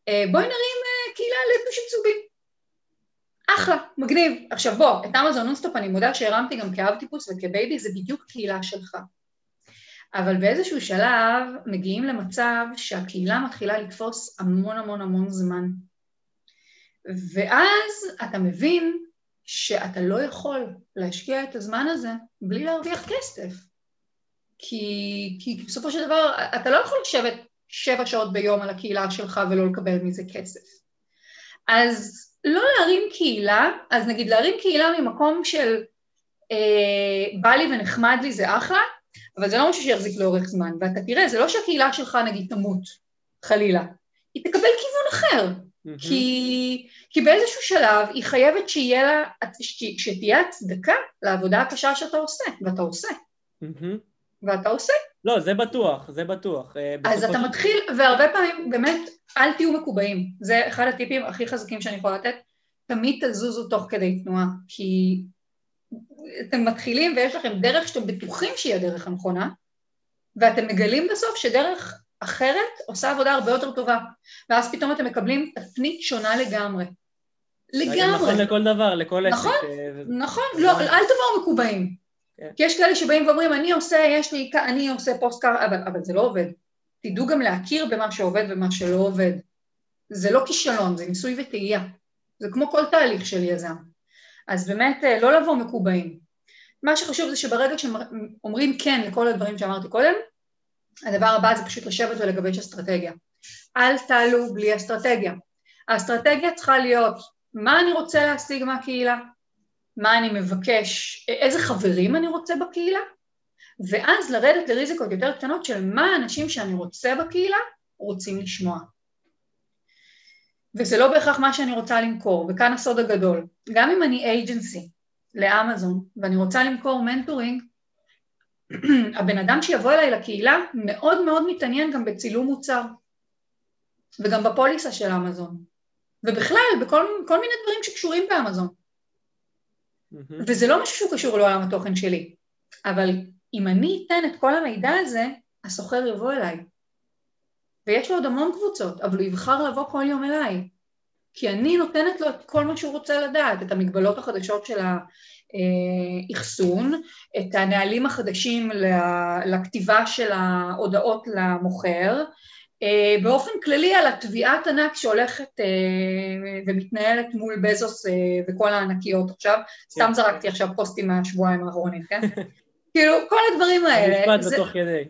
[SPEAKER 2] אה, בואי נרים קהילה לטושים צהובים. אחלה, מגניב. עכשיו בוא, את אמזון נונסטופ אני מודה שהרמתי גם כאב טיפוס וכ baby, זה בדיוק קהילה שלך. אבל באיזשהו שלב מגיעים למצב שהקהילה מתחילה לתפוס המון המון המון זמן. ואז אתה מבין שאתה לא יכול להשקיע את הזמן הזה בלי להרוויח כסף. כי, כי בסופו של דבר אתה לא יכול לשבת שבע שעות ביום על הקהילה שלך ולא לקבל מזה כסף. אז לא להרים קהילה, אז נגיד להרים קהילה ממקום של אה, בא לי ונחמד לי זה אחלה, אבל זה לא משהו שיחזיק לאורך זמן, ואתה תראה, זה לא שהקהילה שלך נגיד תמות, חלילה, היא תקבל כיוון אחר, mm-hmm. כי, כי באיזשהו שלב היא חייבת שיהיה לה, שתהיה הצדקה לעבודה הקשה שאתה עושה, ואתה עושה. Mm-hmm. ואתה עושה.
[SPEAKER 1] לא, זה בטוח, זה בטוח.
[SPEAKER 2] אה, אז אתה מתחיל, והרבה פעמים באמת, אל תהיו מקובעים. זה אחד הטיפים הכי חזקים שאני יכולה לתת. תמיד תזוזו תוך כדי תנועה, כי אתם מתחילים ויש לכם דרך שאתם בטוחים שהיא הדרך הנכונה, ואתם מגלים בסוף שדרך אחרת עושה עבודה הרבה יותר טובה, ואז פתאום אתם מקבלים תפנית שונה לגמרי.
[SPEAKER 1] לגמרי. נכון לכל דבר, לכל עסק.
[SPEAKER 2] נכון, אה, נכון, לא, אל תבואו מקובעים. כן. כי יש כאלה שבאים ואומרים, אני עושה, יש לי, אני עושה פוסט קאר, אבל, אבל זה לא עובד. תדעו גם להכיר במה שעובד ומה שלא עובד. זה לא כישלון, זה ניסוי וטעייה. זה כמו כל תהליך של יזם. אז באמת אה, לא לבוא מקובעים. מה שחשוב זה שברגע שאומרים כן לכל הדברים שאמרתי קודם, הדבר הבא זה פשוט לשבת ולגבש אסטרטגיה. אל תעלו בלי אסטרטגיה. האסטרטגיה צריכה להיות מה אני רוצה להשיג מהקהילה, מה אני מבקש, איזה חברים אני רוצה בקהילה, ואז לרדת לריזיקות יותר קטנות של מה האנשים שאני רוצה בקהילה רוצים לשמוע. וזה לא בהכרח מה שאני רוצה למכור, וכאן הסוד הגדול. גם אם אני אייג'נסי לאמזון ואני רוצה למכור מנטורינג, [clears throat] הבן אדם שיבוא אליי לקהילה מאוד מאוד מתעניין גם בצילום מוצר וגם בפוליסה של אמזון ובכלל בכל מיני דברים שקשורים באמזון mm-hmm. וזה לא משהו שהוא קשור לעולם התוכן שלי אבל אם אני אתן את כל המידע הזה הסוחר יבוא אליי ויש לו עוד המון קבוצות, אבל הוא יבחר לבוא כל יום אליי. כי אני נותנת לו את כל מה שהוא רוצה לדעת, את המגבלות החדשות של האחסון, את הנהלים החדשים לכתיבה של ההודעות למוכר, באופן כללי על התביעת ענק שהולכת אה, ומתנהלת מול בזוס אה, וכל הענקיות עכשיו, סתם כן. זרקתי עכשיו פוסטים מהשבועיים האחרונים, כן? [laughs] כאילו, כל הדברים האלה.
[SPEAKER 1] המשפט בתוך ידי.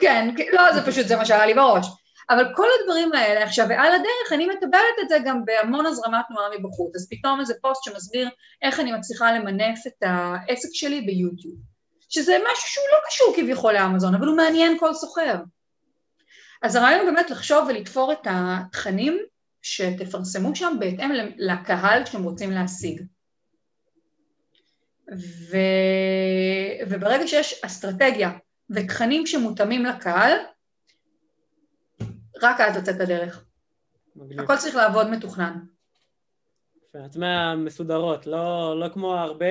[SPEAKER 2] כן, לא, זה פשוט, זה מה שהיה לי בראש. אבל כל הדברים האלה, עכשיו, ועל הדרך אני מטבלת את זה גם בהמון הזרמת תנועה מבחוץ, אז פתאום איזה פוסט שמסביר איך אני מצליחה למנף את העסק שלי ביוטיוב, שזה משהו שהוא לא קשור כביכול לאמזון, אבל הוא מעניין כל סוחר. אז הרעיון באמת לחשוב ולתפור את התכנים שתפרסמו שם בהתאם לקהל שאתם רוצים להשיג. ו... וברגע שיש אסטרטגיה ותכנים שמותאמים לקהל, רק אז לצאת לדרך. מגניב. הכל צריך לעבוד מתוכנן.
[SPEAKER 1] את מהמסודרות, לא, לא כמו הרבה,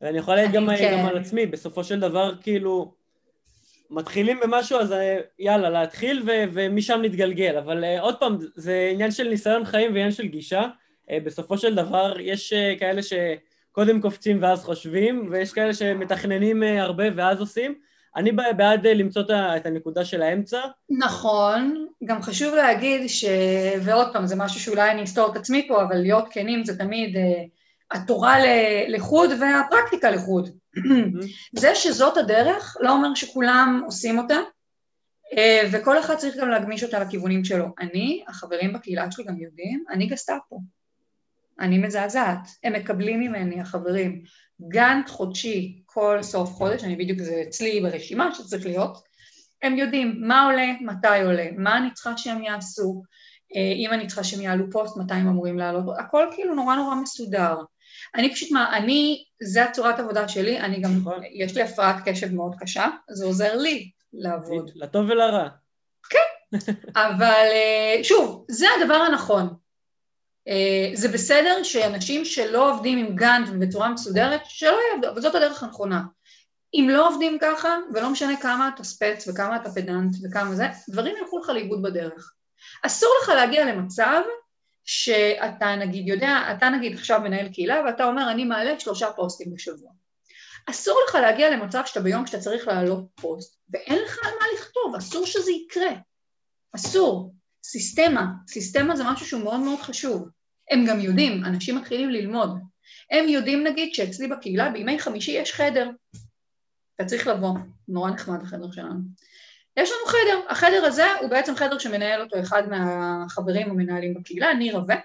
[SPEAKER 1] ואני יכול להגיד גם, כן. גם על עצמי, בסופו של דבר, כאילו, מתחילים במשהו, אז אה, יאללה, להתחיל ו- ומשם נתגלגל. אבל uh, עוד פעם, זה עניין של ניסיון חיים ועניין של גישה. Uh, בסופו של דבר, יש uh, כאלה שקודם קופצים ואז חושבים, ויש כאלה שמתכננים uh, הרבה ואז עושים. אני בעד למצוא את הנקודה של האמצע.
[SPEAKER 2] נכון, גם חשוב להגיד ש... ועוד פעם, זה משהו שאולי אני אסתור את עצמי פה, אבל להיות כנים זה תמיד uh, התורה לחוד והפרקטיקה לחוד. [clears throat] זה שזאת הדרך לא אומר שכולם עושים אותה, אה, וכל אחד צריך גם להגמיש אותה לכיוונים שלו. אני, החברים בקהילה שלי גם יודעים, אני גסטאפו. אני מזעזעת. הם מקבלים ממני, החברים, גאנט חודשי כל סוף חודש, אני בדיוק, זה אצלי ברשימה שצריך להיות. הם יודעים מה עולה, מתי עולה, מה אני צריכה שהם יעשו, אה, אם אני צריכה שהם יעלו פוסט, מתי הם אמורים לעלות, הכל כאילו נורא נורא מסודר. אני פשוט, מה, אני, זה הצורת עבודה שלי, אני גם, נכון. יש לי הפרעת קשב מאוד קשה, זה עוזר לי לעבוד.
[SPEAKER 1] לטוב ולרע.
[SPEAKER 2] כן, אבל אה, שוב, זה הדבר הנכון. אה, זה בסדר שאנשים שלא עובדים עם גאנט ובצורה מסודרת, שלא יעבדו, אבל זאת הדרך הנכונה. אם לא עובדים ככה, ולא משנה כמה אתה ספץ וכמה אתה פדנט וכמה זה, דברים ילכו לך לאיבוד בדרך. אסור לך להגיע למצב שאתה נגיד יודע, אתה נגיד עכשיו מנהל קהילה ואתה אומר אני מעלה שלושה פוסטים בשבוע. אסור לך להגיע למצב שאתה ביום שאתה צריך להעלות פוסט ואין לך על מה לכתוב, אסור שזה יקרה. אסור. סיסטמה, סיסטמה זה משהו שהוא מאוד מאוד חשוב. הם גם יודעים, אנשים מתחילים ללמוד. הם יודעים נגיד שאצלי בקהילה בימי חמישי יש חדר. אתה צריך לבוא, נורא נחמד החדר שלנו. יש לנו חדר, החדר הזה הוא בעצם חדר שמנהל אותו אחד מהחברים המנהלים בקהילה, ניר רווה.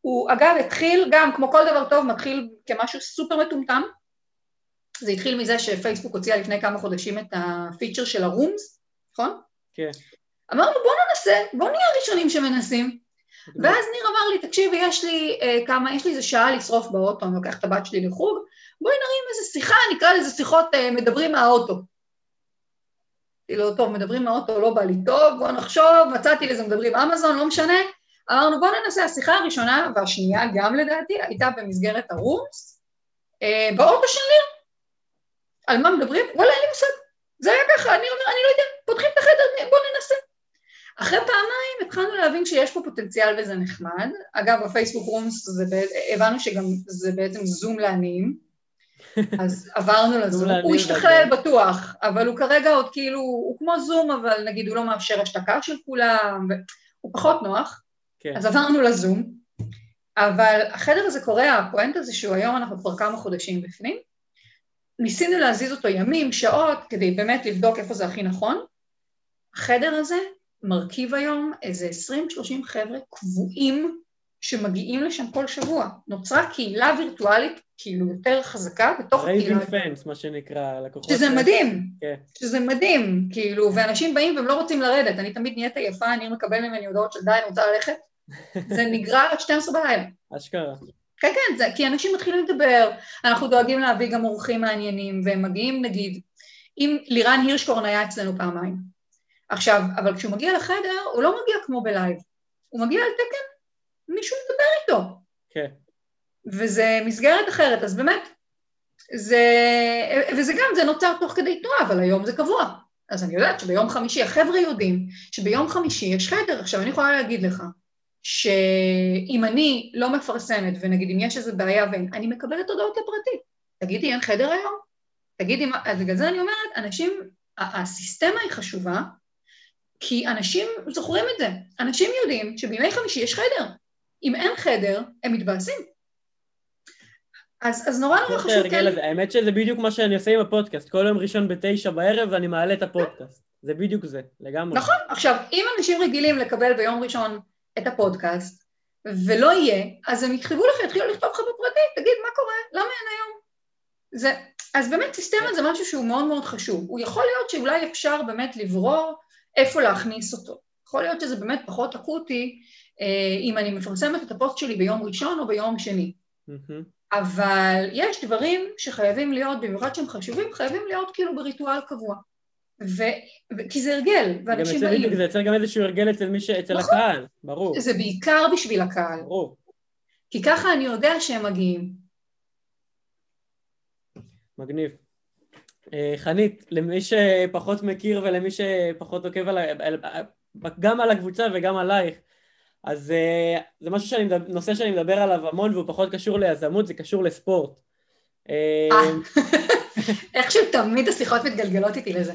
[SPEAKER 2] הוא אגב התחיל גם, כמו כל דבר טוב, מתחיל כמשהו סופר מטומטם. זה התחיל מזה שפייסבוק הוציאה לפני כמה חודשים את הפיצ'ר של הרומס, נכון?
[SPEAKER 1] כן.
[SPEAKER 2] אמרנו בוא ננסה, בוא נהיה הראשונים שמנסים. ואז ניר אמר לי, תקשיבי, יש לי אה, כמה, יש לי איזה שעה לשרוף באוטו, אני לוקח את הבת שלי לחוג, בואי נרים איזה שיחה, נקרא לזה שיחות אה, מדברים מהאוטו. כאילו, טוב, מדברים מהאוטו, לא בא לי טוב, בוא נחשוב, מצאתי לזה מדברים אמזון, לא משנה. אמרנו, בוא ננסה, השיחה הראשונה והשנייה גם לדעתי, הייתה במסגרת הרומס, אה, באוטו של ניר. על מה מדברים? וואלה, אין לי מושג. זה היה ככה, אני אומר, אני לא יודע, פותחים את החדר, בוא ננסה. אחרי פעמיים התחלנו להבין שיש פה פוטנציאל וזה נחמד. אגב, בפייסבוק רומס זה, הבנו שגם זה בעצם זום לעניים. אז עברנו לזום, הוא השתכלל בטוח, אבל הוא כרגע עוד כאילו, הוא כמו זום, אבל נגיד הוא לא מאפשר השתקה של כולם, הוא פחות נוח, כן. אז עברנו לזום, אבל החדר הזה קורה, הפואנט הזה שהוא היום אנחנו כבר כמה חודשים בפנים, ניסינו להזיז אותו ימים, שעות, כדי באמת לבדוק איפה זה הכי נכון, החדר הזה מרכיב היום איזה 20-30 חבר'ה קבועים שמגיעים לשם כל שבוע. נוצרה קהילה וירטואלית כאילו יותר חזקה בתוך
[SPEAKER 1] קהילה. raving fans, מה שנקרא, לקוחות.
[SPEAKER 2] שזה מדהים, כן. שזה מדהים, כאילו, ואנשים באים והם לא רוצים לרדת, אני תמיד נהיית עייפה, אני מקבל ממני הודעות של די, אני רוצה ללכת, [laughs] זה נגרר עד 12 בלילה.
[SPEAKER 1] אשכרה.
[SPEAKER 2] כן, כן, זה, כי אנשים מתחילים לדבר, אנחנו דואגים להביא גם אורחים מעניינים, והם מגיעים, נגיד, אם לירן הירשקורן היה אצלנו פעמיים. עכשיו, אבל כשהוא מגיע לחדר, הוא לא מגיע כמו בלייב, הוא מגיע על תקן מישהו מדבר איתו.
[SPEAKER 1] כן.
[SPEAKER 2] וזה מסגרת אחרת, אז באמת, זה, וזה גם, זה נוצר תוך כדי תנועה, אבל היום זה קבוע. אז אני יודעת שביום חמישי, החבר'ה יודעים שביום חמישי יש חדר. עכשיו, אני יכולה להגיד לך, שאם אני לא מפרסמת, ונגיד אם יש איזו בעיה ואין, אני מקבלת הודעות לפרטי. תגידי, אין חדר היום? תגידי, מה... אז בגלל זה אני אומרת, אנשים, הסיסטמה היא חשובה, כי אנשים זוכרים את זה. אנשים יודעים שבימי חמישי יש חדר. אם אין חדר, הם מתבאסים. אז, אז נורא נורא חשוב כן...
[SPEAKER 1] האמת שזה בדיוק מה שאני עושה עם הפודקאסט, כל יום ראשון בתשע בערב אני מעלה את הפודקאסט. זה בדיוק זה, לגמרי.
[SPEAKER 2] נכון, עכשיו, אם אנשים רגילים לקבל ביום ראשון את הפודקאסט, ולא יהיה, אז הם יכתבו לך, יתחילו לכתוב לך בפרטי, תגיד, מה קורה? למה אין היום? זה, אז באמת סיסטמה זה משהו שהוא מאוד מאוד חשוב. הוא יכול להיות שאולי אפשר באמת לברור איפה להכניס אותו. יכול להיות שזה באמת פחות אקוטי אם אני מפרסמת את הפוסט שלי ביום ראשון או ביום שני. אבל יש דברים שחייבים להיות, במיוחד שהם חשובים, חייבים להיות כאילו בריטואל קבוע. ו... ו... כי זה הרגל, ואנשים
[SPEAKER 1] באים. זה יוצר גם איזשהו הרגל אצל, מי ש... אצל נכון. הקהל, ברור.
[SPEAKER 2] זה בעיקר בשביל הקהל.
[SPEAKER 1] ברור.
[SPEAKER 2] כי ככה אני יודע שהם מגיעים.
[SPEAKER 1] מגניב. חנית, למי שפחות מכיר ולמי שפחות עוקב על, גם על הקבוצה וגם עלייך, אז זה משהו שאני, נושא שאני מדבר עליו המון והוא פחות קשור ליזמות, זה קשור לספורט. [laughs]
[SPEAKER 2] איכשהו תמיד השיחות מתגלגלות איתי לזה.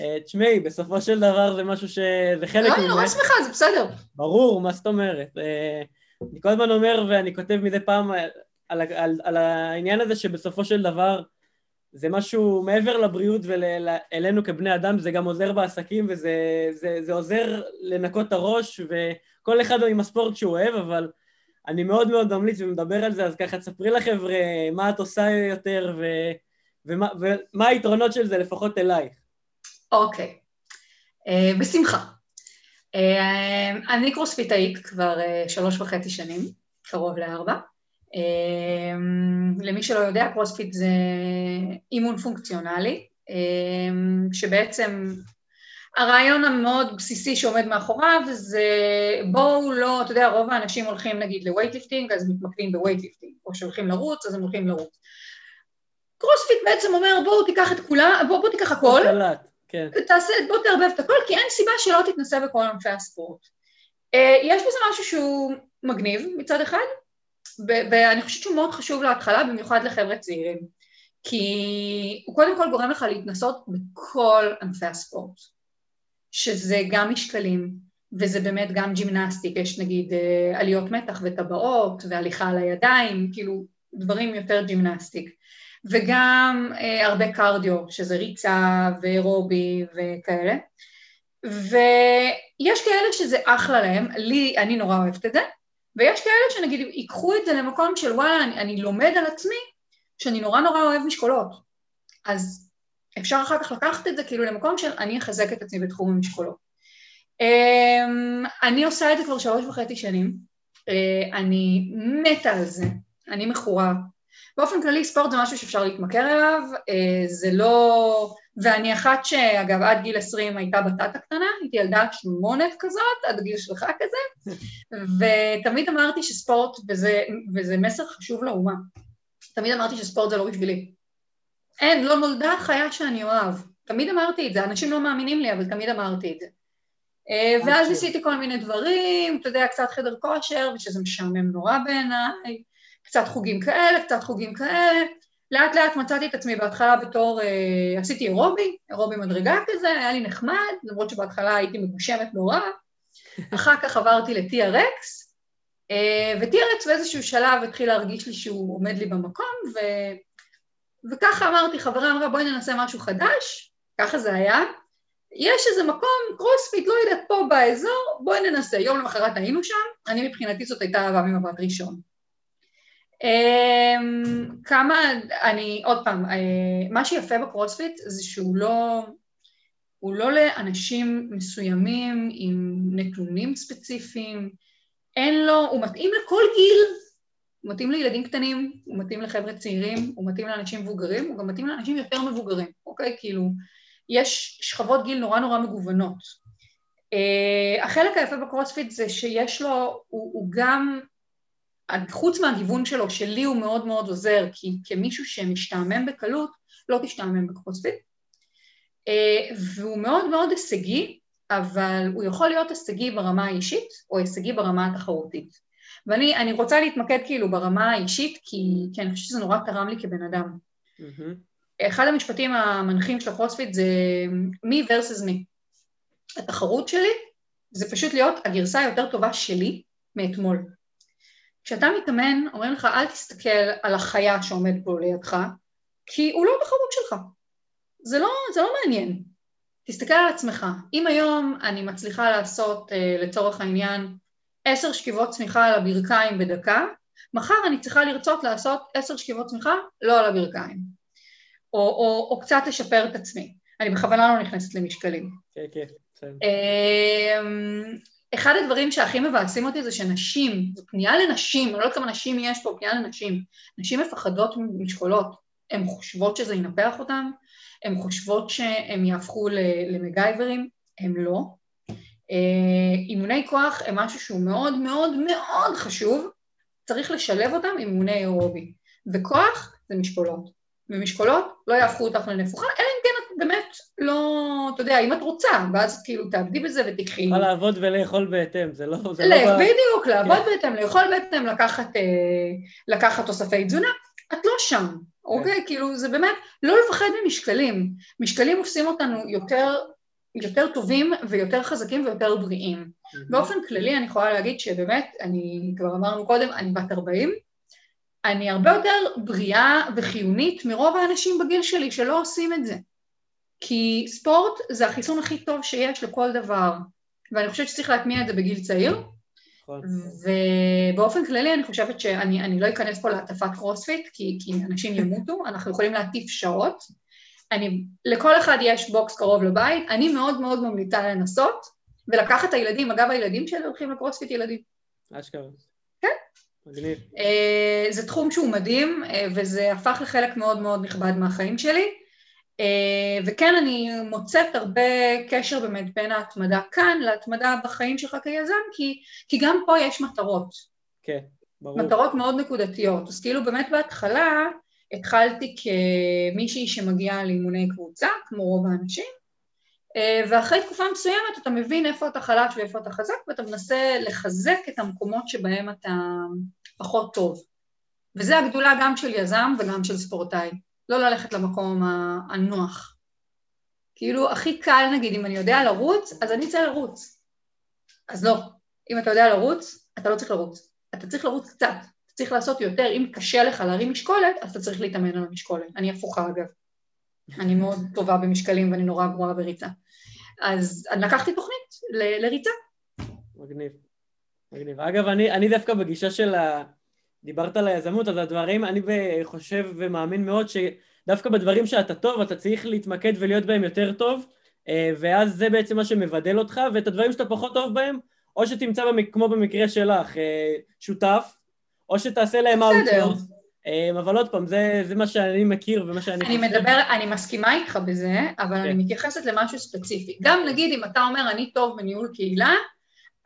[SPEAKER 1] אה, תשמעי, בסופו של דבר זה משהו ש... זה חלק
[SPEAKER 2] ממך. לא, אני נורא שמחה, זה בסדר.
[SPEAKER 1] ברור, מה זאת אומרת? אה, אני כל הזמן אומר, ואני כותב מדי פעם על, על, על העניין הזה שבסופו של דבר זה משהו מעבר לבריאות ואלינו כבני אדם, זה גם עוזר בעסקים וזה זה, זה עוזר לנקות את הראש וכל אחד עם הספורט שהוא אוהב, אבל אני מאוד מאוד ממליץ ומדבר על זה, אז ככה תספרי לחבר'ה מה את עושה יותר ו, ומה, ומה היתרונות של זה לפחות אלייך.
[SPEAKER 2] אוקיי, אה, בשמחה. אה, אני קרוספיטאית כבר אה, שלוש וחצי שנים, קרוב לארבע. אה, למי שלא יודע, קרוספיט זה אימון פונקציונלי, אה, שבעצם הרעיון המאוד בסיסי שעומד מאחוריו זה בואו לא, אתה יודע, רוב האנשים הולכים נגיד ל weightlifting, אז מתמקדים ב weightlifting, או שהולכים לרוץ, אז הם הולכים לרוץ. קרוספיט בעצם אומר בואו תיקח את כולם, בואו בוא תיקח הכל, כן. תעשה, בוא תערבב את הכל, כי אין סיבה שלא תתנסה בכל ענפי הספורט. אה, יש בזה משהו שהוא מגניב מצד אחד, ואני חושבת שהוא מאוד חשוב להתחלה, במיוחד לחבר'ה צעירים, כי הוא קודם כל גורם לך להתנסות בכל ענפי הספורט, שזה גם משקלים, וזה באמת גם gymnastic, יש נגיד אה, עליות מתח וטבעות, והליכה על הידיים, כאילו דברים יותר ג'ימנסטיק. וגם אה, הרבה קרדיו, שזה ריצה ואירובי וכאלה. ויש כאלה שזה אחלה להם, לי, אני נורא אוהבת את זה, ויש כאלה שנגיד ייקחו את זה למקום של וואלה, אני, אני לומד על עצמי, שאני נורא נורא אוהב משקולות. אז אפשר אחר כך לקחת את זה כאילו למקום של אני אחזק את עצמי בתחום המשקולות. Um, אני עושה את זה כבר שלוש וחצי שנים, uh, אני מתה על זה, אני מכורה, באופן כללי ספורט זה משהו שאפשר להתמכר אליו, אה, זה לא... ואני אחת שאגב עד גיל 20 הייתה בתת הקטנה, הייתי ילדה שמונת כזאת, עד גיל שלך כזה, ותמיד אמרתי שספורט, וזה, וזה מסר חשוב לאומה, תמיד אמרתי שספורט זה לא בשבילי. אין, לא נולדה חיה שאני אוהב. תמיד אמרתי את זה, אנשים לא מאמינים לי, אבל תמיד אמרתי את זה. אה, ואז עשיתי כל מיני דברים, אתה יודע, קצת חדר כושר, ושזה משעמם נורא בעיניי, קצת חוגים כאלה, קצת חוגים כאלה, לאט לאט מצאתי את עצמי בהתחלה בתור, אה, עשיתי אירובי, אירובי מדרגה כזה, היה לי נחמד, למרות שבהתחלה הייתי מגושמת נורא, אחר כך עברתי ל-TRX, אה, ו-TRX באיזשהו שלב התחיל להרגיש לי שהוא עומד לי במקום, ו... וככה אמרתי, חברה אמרה בואי ננסה משהו חדש, ככה זה היה, יש איזה מקום, קרוספיט, לא יודעת, פה באזור, בואי ננסה. יום למחרת היינו שם, אני מבחינתי זאת הייתה אהבה ממבט ראשון. אמ, כמה, אני, עוד פעם, אה, מה שיפה בקרוספיט זה שהוא לא, הוא לא לאנשים מסוימים עם נתונים ספציפיים, אין לו, הוא מתאים לכל גיל, הוא מתאים לילדים קטנים, הוא מתאים לחבר'ה צעירים, הוא מתאים לאנשים מבוגרים, הוא גם מתאים לאנשים יותר מבוגרים, אוקיי? כאילו, יש שכבות גיל נורא נורא מגוונות. אה, החלק היפה בקרוספיט זה שיש לו, הוא, הוא גם חוץ מהגיוון שלו, שלי הוא מאוד מאוד עוזר, כי כמישהו שמשתעמם בקלות, לא תשתעמם בקרוספיט, אה, והוא מאוד מאוד הישגי, אבל הוא יכול להיות הישגי ברמה האישית, או הישגי ברמה התחרותית. ואני רוצה להתמקד כאילו ברמה האישית, כי, כי אני חושבת שזה נורא תרם לי כבן אדם. Mm-hmm. אחד המשפטים המנחים של הקרוספיט זה מי versus מי. התחרות שלי זה פשוט להיות הגרסה היותר טובה שלי מאתמול. כשאתה מתאמן, אומרים לך אל תסתכל על החיה שעומד פה לידך, כי הוא לא בחרות שלך. זה לא, זה לא מעניין. תסתכל על עצמך. אם היום אני מצליחה לעשות, אה, לצורך העניין, עשר שכיבות צמיחה על הברכיים בדקה, מחר אני צריכה לרצות לעשות עשר שכיבות צמיחה לא על הברכיים. או, או, או קצת לשפר את עצמי. אני בכוונה לא נכנסת למשקלים.
[SPEAKER 1] כן, כן, בסדר.
[SPEAKER 2] אחד הדברים שהכי מבאסים אותי זה שנשים, זו פנייה לנשים, אני לא יודעת כמה נשים יש פה, פנייה לנשים, נשים מפחדות ממשקולות, הן חושבות שזה ינפח אותן, הן חושבות שהן יהפכו למגייברים, הן לא. אה, אימוני כוח הם משהו שהוא מאוד מאוד מאוד חשוב, צריך לשלב אותם עם אימוני אירובי, וכוח זה משקולות. ומשקולות לא יהפכו אותך לנפוחה, אלא אם כן באמת לא, אתה יודע, אם את רוצה, ואז כאילו תעבדי בזה ותקחי.
[SPEAKER 1] צריכה לעבוד ולאכול בהתאם, זה לא... זה
[SPEAKER 2] לא בדיוק, לעבוד כן. בהתאם, לאכול בהתאם, לקחת, אה, לקחת תוספי תזונה, את לא שם, אוקיי? כן. כאילו זה באמת, לא לפחד ממשקלים. משקלים עושים אותנו יותר, יותר טובים ויותר חזקים ויותר בריאים. באופן כללי אני יכולה להגיד שבאמת, אני כבר אמרנו קודם, אני בת 40, אני הרבה יותר בריאה וחיונית מרוב האנשים בגיל שלי שלא עושים את זה. כי ספורט זה החיסון הכי טוב שיש לכל דבר, ואני חושבת שצריך להטמיע את זה בגיל צעיר. נכון. ובאופן כללי אני חושבת שאני לא אכנס פה להטפת קרוספיט, כי, כי אנשים ימותו, אנחנו יכולים להטיף שעות. אני, לכל אחד יש box קרוב לבית, אני מאוד מאוד ממליצה לנסות, ולקחת את הילדים, אגב הילדים שלי הולכים לקרוספיט ילדים.
[SPEAKER 1] אשכרה.
[SPEAKER 2] מגניב. אה, זה תחום שהוא מדהים, אה, וזה הפך לחלק מאוד מאוד נכבד מהחיים שלי. אה, וכן, אני מוצאת הרבה קשר באמת בין ההתמדה כאן להתמדה בחיים שלך כיזם, כי, כי גם פה יש מטרות.
[SPEAKER 1] כן, ברור.
[SPEAKER 2] מטרות מאוד נקודתיות. אז כאילו באמת בהתחלה התחלתי כמישהי שמגיעה לאימוני קבוצה, כמו רוב האנשים, ואחרי תקופה מסוימת אתה מבין איפה אתה חלש ואיפה אתה חזק ואתה מנסה לחזק את המקומות שבהם אתה פחות טוב. וזה הגדולה גם של יזם וגם של ספורטאי. לא ללכת למקום הנוח. כאילו, הכי קל נגיד, אם אני יודע לרוץ, אז אני אצא לרוץ. אז לא. אם אתה יודע לרוץ, אתה לא צריך לרוץ. אתה צריך לרוץ קצת. אתה צריך לעשות יותר. אם קשה לך להרים משקולת, אז אתה צריך להתאמן על המשקולת. אני הפוכה אגב. אני מאוד טובה במשקלים ואני נורא גרועה בריצה. אז לקחתי תוכנית ל- לריצה.
[SPEAKER 1] מגניב. מגניב. אגב, אני, אני דווקא בגישה של ה... דיברת על היזמות, אז הדברים, אני חושב ומאמין מאוד שדווקא בדברים שאתה טוב, אתה צריך להתמקד ולהיות בהם יותר טוב, אה, ואז זה בעצם מה שמבדל אותך, ואת הדברים שאתה פחות טוב בהם, או שתמצא, במק... כמו במקרה שלך, אה, שותף, או שתעשה להם outsource. אה, אבל עוד פעם, זה, זה מה שאני מכיר ומה שאני
[SPEAKER 2] אני חושב. מדבר, אני מסכימה איתך בזה, אבל כן. אני מתייחסת למשהו ספציפי. גם נגיד אם אתה אומר, אני טוב בניהול קהילה,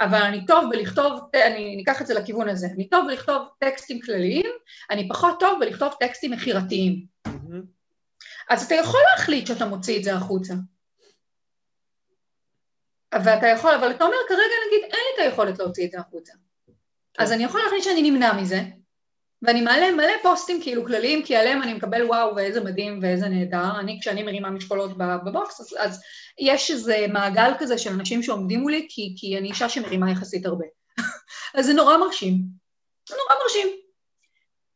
[SPEAKER 2] אבל אני טוב בלכתוב, אני ניקח את זה לכיוון הזה, אני טוב בלכתוב טקסטים כלליים, אני פחות טוב בלכתוב טקסטים מכירתיים. Mm-hmm. אז אתה יכול להחליט שאתה מוציא את זה החוצה. ואתה יכול, אבל אתה אומר כרגע נגיד אין לי את היכולת להוציא את זה החוצה. כן. אז אני יכול להחליט שאני נמנע מזה, ואני מעלה מלא פוסטים כאילו כלליים, כי עליהם אני מקבל וואו ואיזה מדהים ואיזה נהדר. אני, כשאני מרימה משקולות בבוקס, אז, אז יש איזה מעגל כזה של אנשים שעומדים מולי, כי, כי אני אישה שמרימה יחסית הרבה. [laughs] אז זה נורא מרשים. זה נורא מרשים.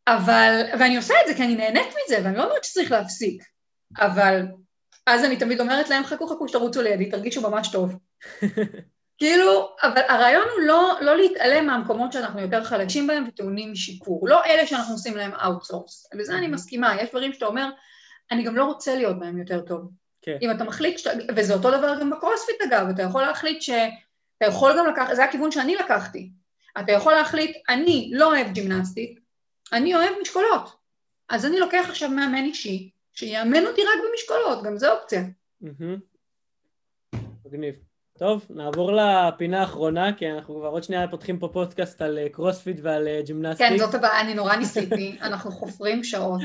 [SPEAKER 2] אבל, ואני עושה את זה כי אני נהנית מזה, ואני לא אומרת שצריך להפסיק. אבל אז אני תמיד אומרת להם, חכו חכו שתרוצו לידי, תרגישו ממש טוב. [laughs] כאילו, אבל הרעיון הוא לא, לא להתעלם מהמקומות שאנחנו יותר חלשים בהם וטעונים שיפור, לא אלה שאנחנו עושים להם outsource, וזה אני מסכימה, יש דברים שאתה אומר, אני גם לא רוצה להיות בהם יותר טוב. כן. אם אתה מחליט, שאתה, וזה אותו דבר גם בקרוספיט אגב, אתה יכול להחליט ש... אתה יכול גם לקחת, זה הכיוון שאני לקחתי, אתה יכול להחליט, אני לא אוהב gymnastic, אני אוהב משקולות, אז אני לוקח עכשיו מאמן אישי, שיאמן אותי רק במשקולות, גם זה אופציה.
[SPEAKER 1] מגניב. טוב, נעבור לפינה האחרונה, כי אנחנו כבר עוד שנייה פותחים פה פודקאסט על אה, קרוספיט ועל אה, gymnastic.
[SPEAKER 2] כן, זאת הבעיה, אני נורא ניסיתי, [laughs] אנחנו חופרים שעות.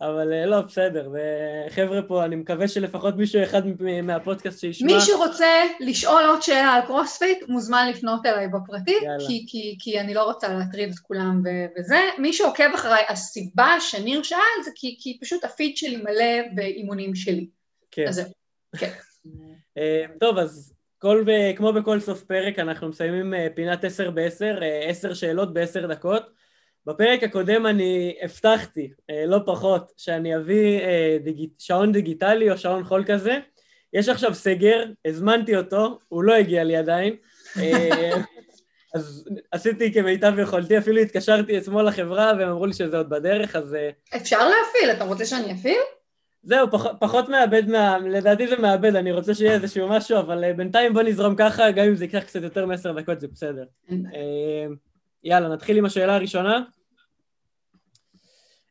[SPEAKER 1] אבל אה, לא, בסדר, וחבר'ה פה, אני מקווה שלפחות מישהו אחד מהפודקאסט שישמע...
[SPEAKER 2] מי שרוצה לשאול עוד שאלה על קרוספיט, מוזמן לפנות אליי בפרטי, כי, כי, כי אני לא רוצה להטריד את כולם וזה. מי שעוקב אחריי, הסיבה שניר שאל זה כי, כי פשוט הפיד שלי מלא באימונים שלי. כן. אז זהו, כן.
[SPEAKER 1] טוב, אז כל, כמו בכל סוף פרק אנחנו מסיימים אה, פינת עשר בעשר, אה, עשר שאלות בעשר דקות. בפרק הקודם אני הבטחתי, אה, לא פחות, שאני אביא דיג... שעון דיגיטלי או שעון חול כזה. יש עכשיו סגר, הזמנתי אותו, הוא לא הגיע לי עדיין. [laughs] אז עשיתי כמיטב יכולתי, אפילו התקשרתי אתמול לחברה והם אמרו לי שזה עוד בדרך, אז...
[SPEAKER 2] אפשר להפעיל, אתה רוצה שאני אפעיל?
[SPEAKER 1] זהו, פח, פחות מאבד, מה, לדעתי זה מאבד, אני רוצה שיהיה איזשהו משהו, אבל uh, בינתיים בוא נזרום ככה, גם אם זה ייקח קצת יותר מעשר דקות זה בסדר. uh, יאללה, נתחיל עם השאלה הראשונה.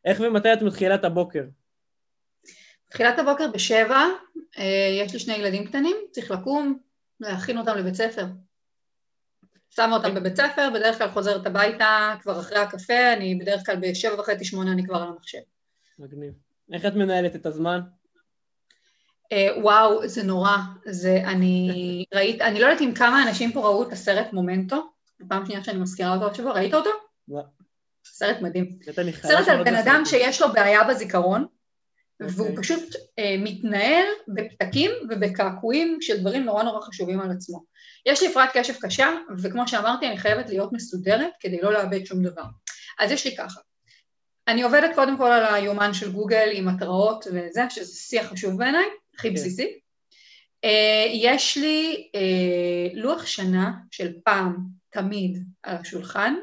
[SPEAKER 1] איך ומתי את מתחילה את הבוקר?
[SPEAKER 2] תחילת הבוקר בשבע, uh, יש לי שני ילדים קטנים, צריך לקום, להכין אותם לבית ספר. שמה אותם בבית ספר, בדרך כלל חוזרת הביתה כבר אחרי הקפה, אני בדרך כלל בשבע וחצי שמונה אני כבר על המחשב.
[SPEAKER 1] מגניב. איך את מנהלת את הזמן?
[SPEAKER 2] Uh, וואו, זה נורא. זה, אני ראית, אני לא יודעת אם כמה אנשים פה ראו את הסרט מומנטו, פעם שנייה שאני מזכירה אותו השבוע, ראית אותו?
[SPEAKER 1] לא.
[SPEAKER 2] סרט מדהים. סרט על בן אדם שיש לו בעיה בזיכרון, okay. והוא אוקיי. פשוט uh, מתנהל בפתקים ובקעקועים של דברים נורא נורא חשובים על עצמו. יש לי הפרעת קשב קשה, וכמו שאמרתי, אני חייבת להיות מסודרת כדי לא לאבד שום דבר. אז יש לי ככה, אני עובדת קודם כל על היומן של גוגל עם התראות וזה, שזה שיח חשוב בעיניי, הכי. כן. בסיסי. אה, יש לי אה, לוח שנה של פעם, תמיד, על השולחן,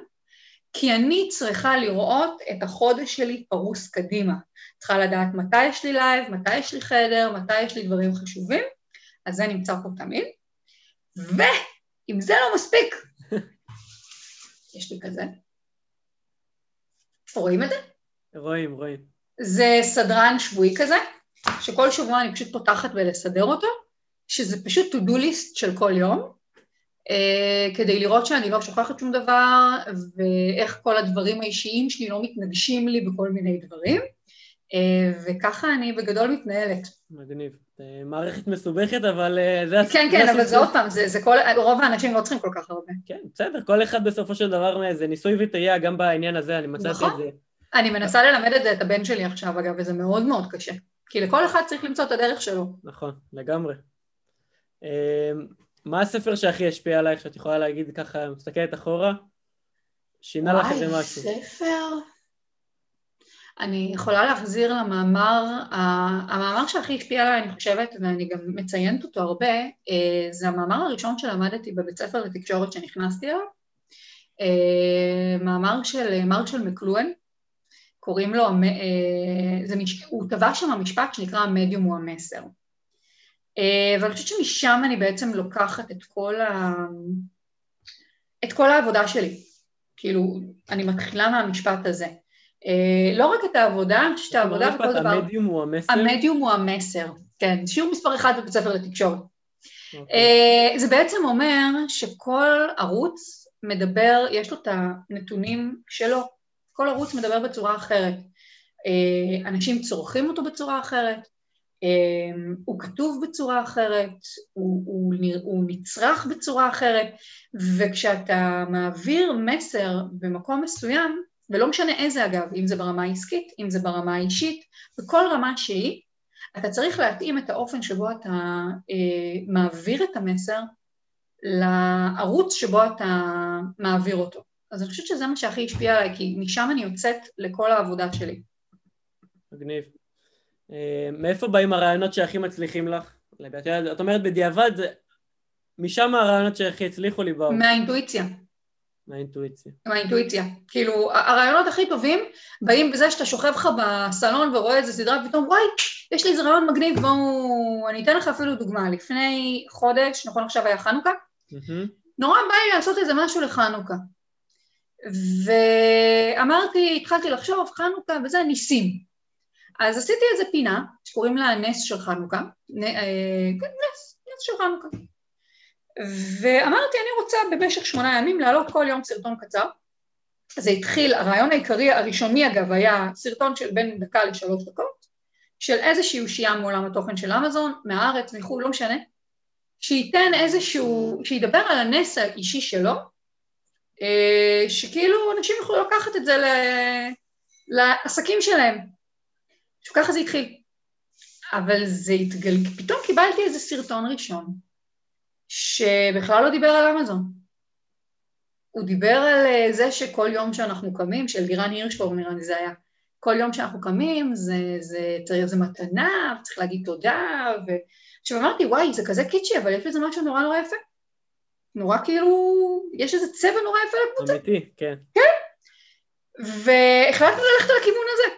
[SPEAKER 2] כי אני צריכה לראות את החודש שלי פרוס קדימה. צריכה לדעת מתי יש לי live, מתי יש לי חדר, מתי יש לי דברים חשובים, אז זה נמצא פה תמיד. ואם זה לא מספיק, [laughs] יש לי כזה. רואים את זה?
[SPEAKER 1] רואים, רואים.
[SPEAKER 2] זה סדרן שבועי כזה, שכל שבוע אני פשוט פותחת בלסדר אותו, שזה פשוט to do list של כל יום, uh, כדי לראות שאני לא שוכחת שום דבר, ואיך כל הדברים האישיים שלי לא מתנגשים לי בכל מיני דברים, uh, וככה אני בגדול מתנהלת.
[SPEAKER 1] מגניב. אה, מערכת מסובכת, אבל זה...
[SPEAKER 2] כן, כן, אבל זה עוד פעם, זה, זה כל, רוב האנשים לא צריכים כל כך הרבה.
[SPEAKER 1] כן, בסדר, כל אחד בסופו של דבר, זה ניסוי וטעייה גם בעניין הזה, אני מצאתי נכון. את זה.
[SPEAKER 2] אני מנסה ללמד את זה את הבן שלי עכשיו, אגב, וזה מאוד מאוד קשה. כי לכל אחד צריך למצוא את הדרך שלו.
[SPEAKER 1] נכון, לגמרי. אמ, מה הספר שהכי השפיע עלייך, שאת יכולה להגיד ככה, מסתכלת אחורה? שינה לך איזה משהו.
[SPEAKER 2] וואי, ספר? אני יכולה להחזיר למאמר, המאמר שהכי השפיע עליי, אני חושבת, ואני גם מציינת אותו הרבה, אה, זה המאמר הראשון שלמדתי בבית ספר לתקשורת שנכנסתי אליו, אה, מאמר של מרשל מקלואן, קוראים לו, אה, זה, הוא טבע שם משפט שנקרא המדיום הוא המסר. אה, ואני חושבת שמשם אני בעצם לוקחת את כל, ה... את כל העבודה שלי. כאילו, אני מתחילה מהמשפט הזה. אה, לא רק את העבודה, אני חושבת העבודה
[SPEAKER 1] וכל דבר... המדיום הוא המסר?
[SPEAKER 2] המדיום הוא המסר, כן. שיעור מספר אחד בבית ספר לתקשורת. Okay. אוקיי. זה בעצם אומר שכל ערוץ מדבר, יש לו את הנתונים שלו, כל ערוץ מדבר בצורה אחרת. אה, אנשים צורכים אותו בצורה אחרת, אה, הוא כתוב בצורה אחרת, הוא, הוא, הוא נצרך בצורה אחרת, וכשאתה מעביר מסר במקום מסוים, ולא משנה איזה אגב, אם זה ברמה העסקית, אם זה ברמה האישית, בכל רמה שהיא, אתה צריך להתאים את האופן שבו אתה אה, מעביר את המסר לערוץ שבו אתה מעביר אותו. אז אני חושבת שזה מה שהכי השפיע עליי, כי משם אני יוצאת לכל העבודה שלי.
[SPEAKER 1] מגניב. אה, מאיפה באים הרעיונות שהכי מצליחים לך? את אומרת בדיעבד, משם הרעיונות שהכי הצליחו לי באו.
[SPEAKER 2] מהאינטואיציה.
[SPEAKER 1] מהאינטואיציה.
[SPEAKER 2] מהאינטואיציה. כאילו, הרעיונות הכי טובים באים בזה שאתה שוכב לך בסלון ורואה איזה סדרה, ופתאום וואי, יש לי איזה רעיון מגניב, בואו... אני אתן לך אפילו דוגמה. לפני חודש, נכון עכשיו היה חנוכה, mm-hmm. נורא בא לי לעשות איזה משהו לחנוכה. ואמרתי, התחלתי לחשוב, חנוכה וזה, ניסים. אז עשיתי איזה פינה שקוראים לה נס של חנוכה, נ, אה, כן, נס, נס של חנוכה. ואמרתי, אני רוצה במשך שמונה ימים להעלות כל יום סרטון קצר. זה התחיל, הרעיון העיקרי הראשוני אגב היה סרטון של בין דקה לשלוש דקות, של איזושהי אושייה מעולם התוכן של אמזון, מהארץ, מחו"ל, לא משנה, שייתן איזשהו, שידבר על הנס האישי שלו, שכאילו אנשים יוכלו לקחת את זה לעסקים שלהם. ככה זה התחיל. אבל זה התגל... פתאום קיבלתי איזה סרטון ראשון, שבכלל לא דיבר על אמזון. הוא דיבר על אה, זה שכל יום שאנחנו קמים, של לירן הירשפור נראה לי זה היה, כל יום שאנחנו קמים זה, זה, זה, זה מתנה, צריך להגיד תודה, ו... עכשיו אמרתי, וואי, זה כזה קיצ'י, אבל יש בזה משהו נורא נורא יפה. נורא כאילו, יש איזה צבע נורא יפה לקבוצה.
[SPEAKER 1] אמיתי, כן.
[SPEAKER 2] כן. והחלטתי ללכת על הכיוון הזה.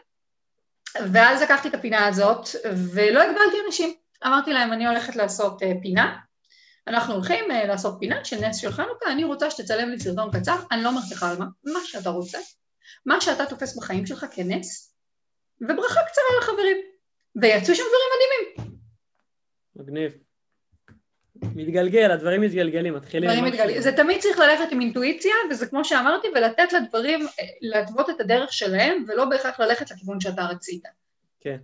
[SPEAKER 2] ואז לקחתי את הפינה הזאת, ולא הגבלתי אנשים. אמרתי להם, אני הולכת לעשות uh, פינה, אנחנו הולכים uh, לעשות פינה של נס של חנוכה, אני רוצה שתצלם לי סרטון קצר, אני לא אומרת לך על מה, מה שאתה רוצה, מה שאתה תופס בחיים שלך כנס, וברכה קצרה לחברים. ויצאו שם דברים מדהימים.
[SPEAKER 1] מגניב. מתגלגל, הדברים מתגלגלים, מתחילים...
[SPEAKER 2] דברים מתגלגלים. זה תמיד צריך ללכת עם אינטואיציה, וזה כמו שאמרתי, ולתת לדברים, להתוות את הדרך שלהם, ולא בהכרח ללכת לכיוון שאתה רצית.
[SPEAKER 1] כן.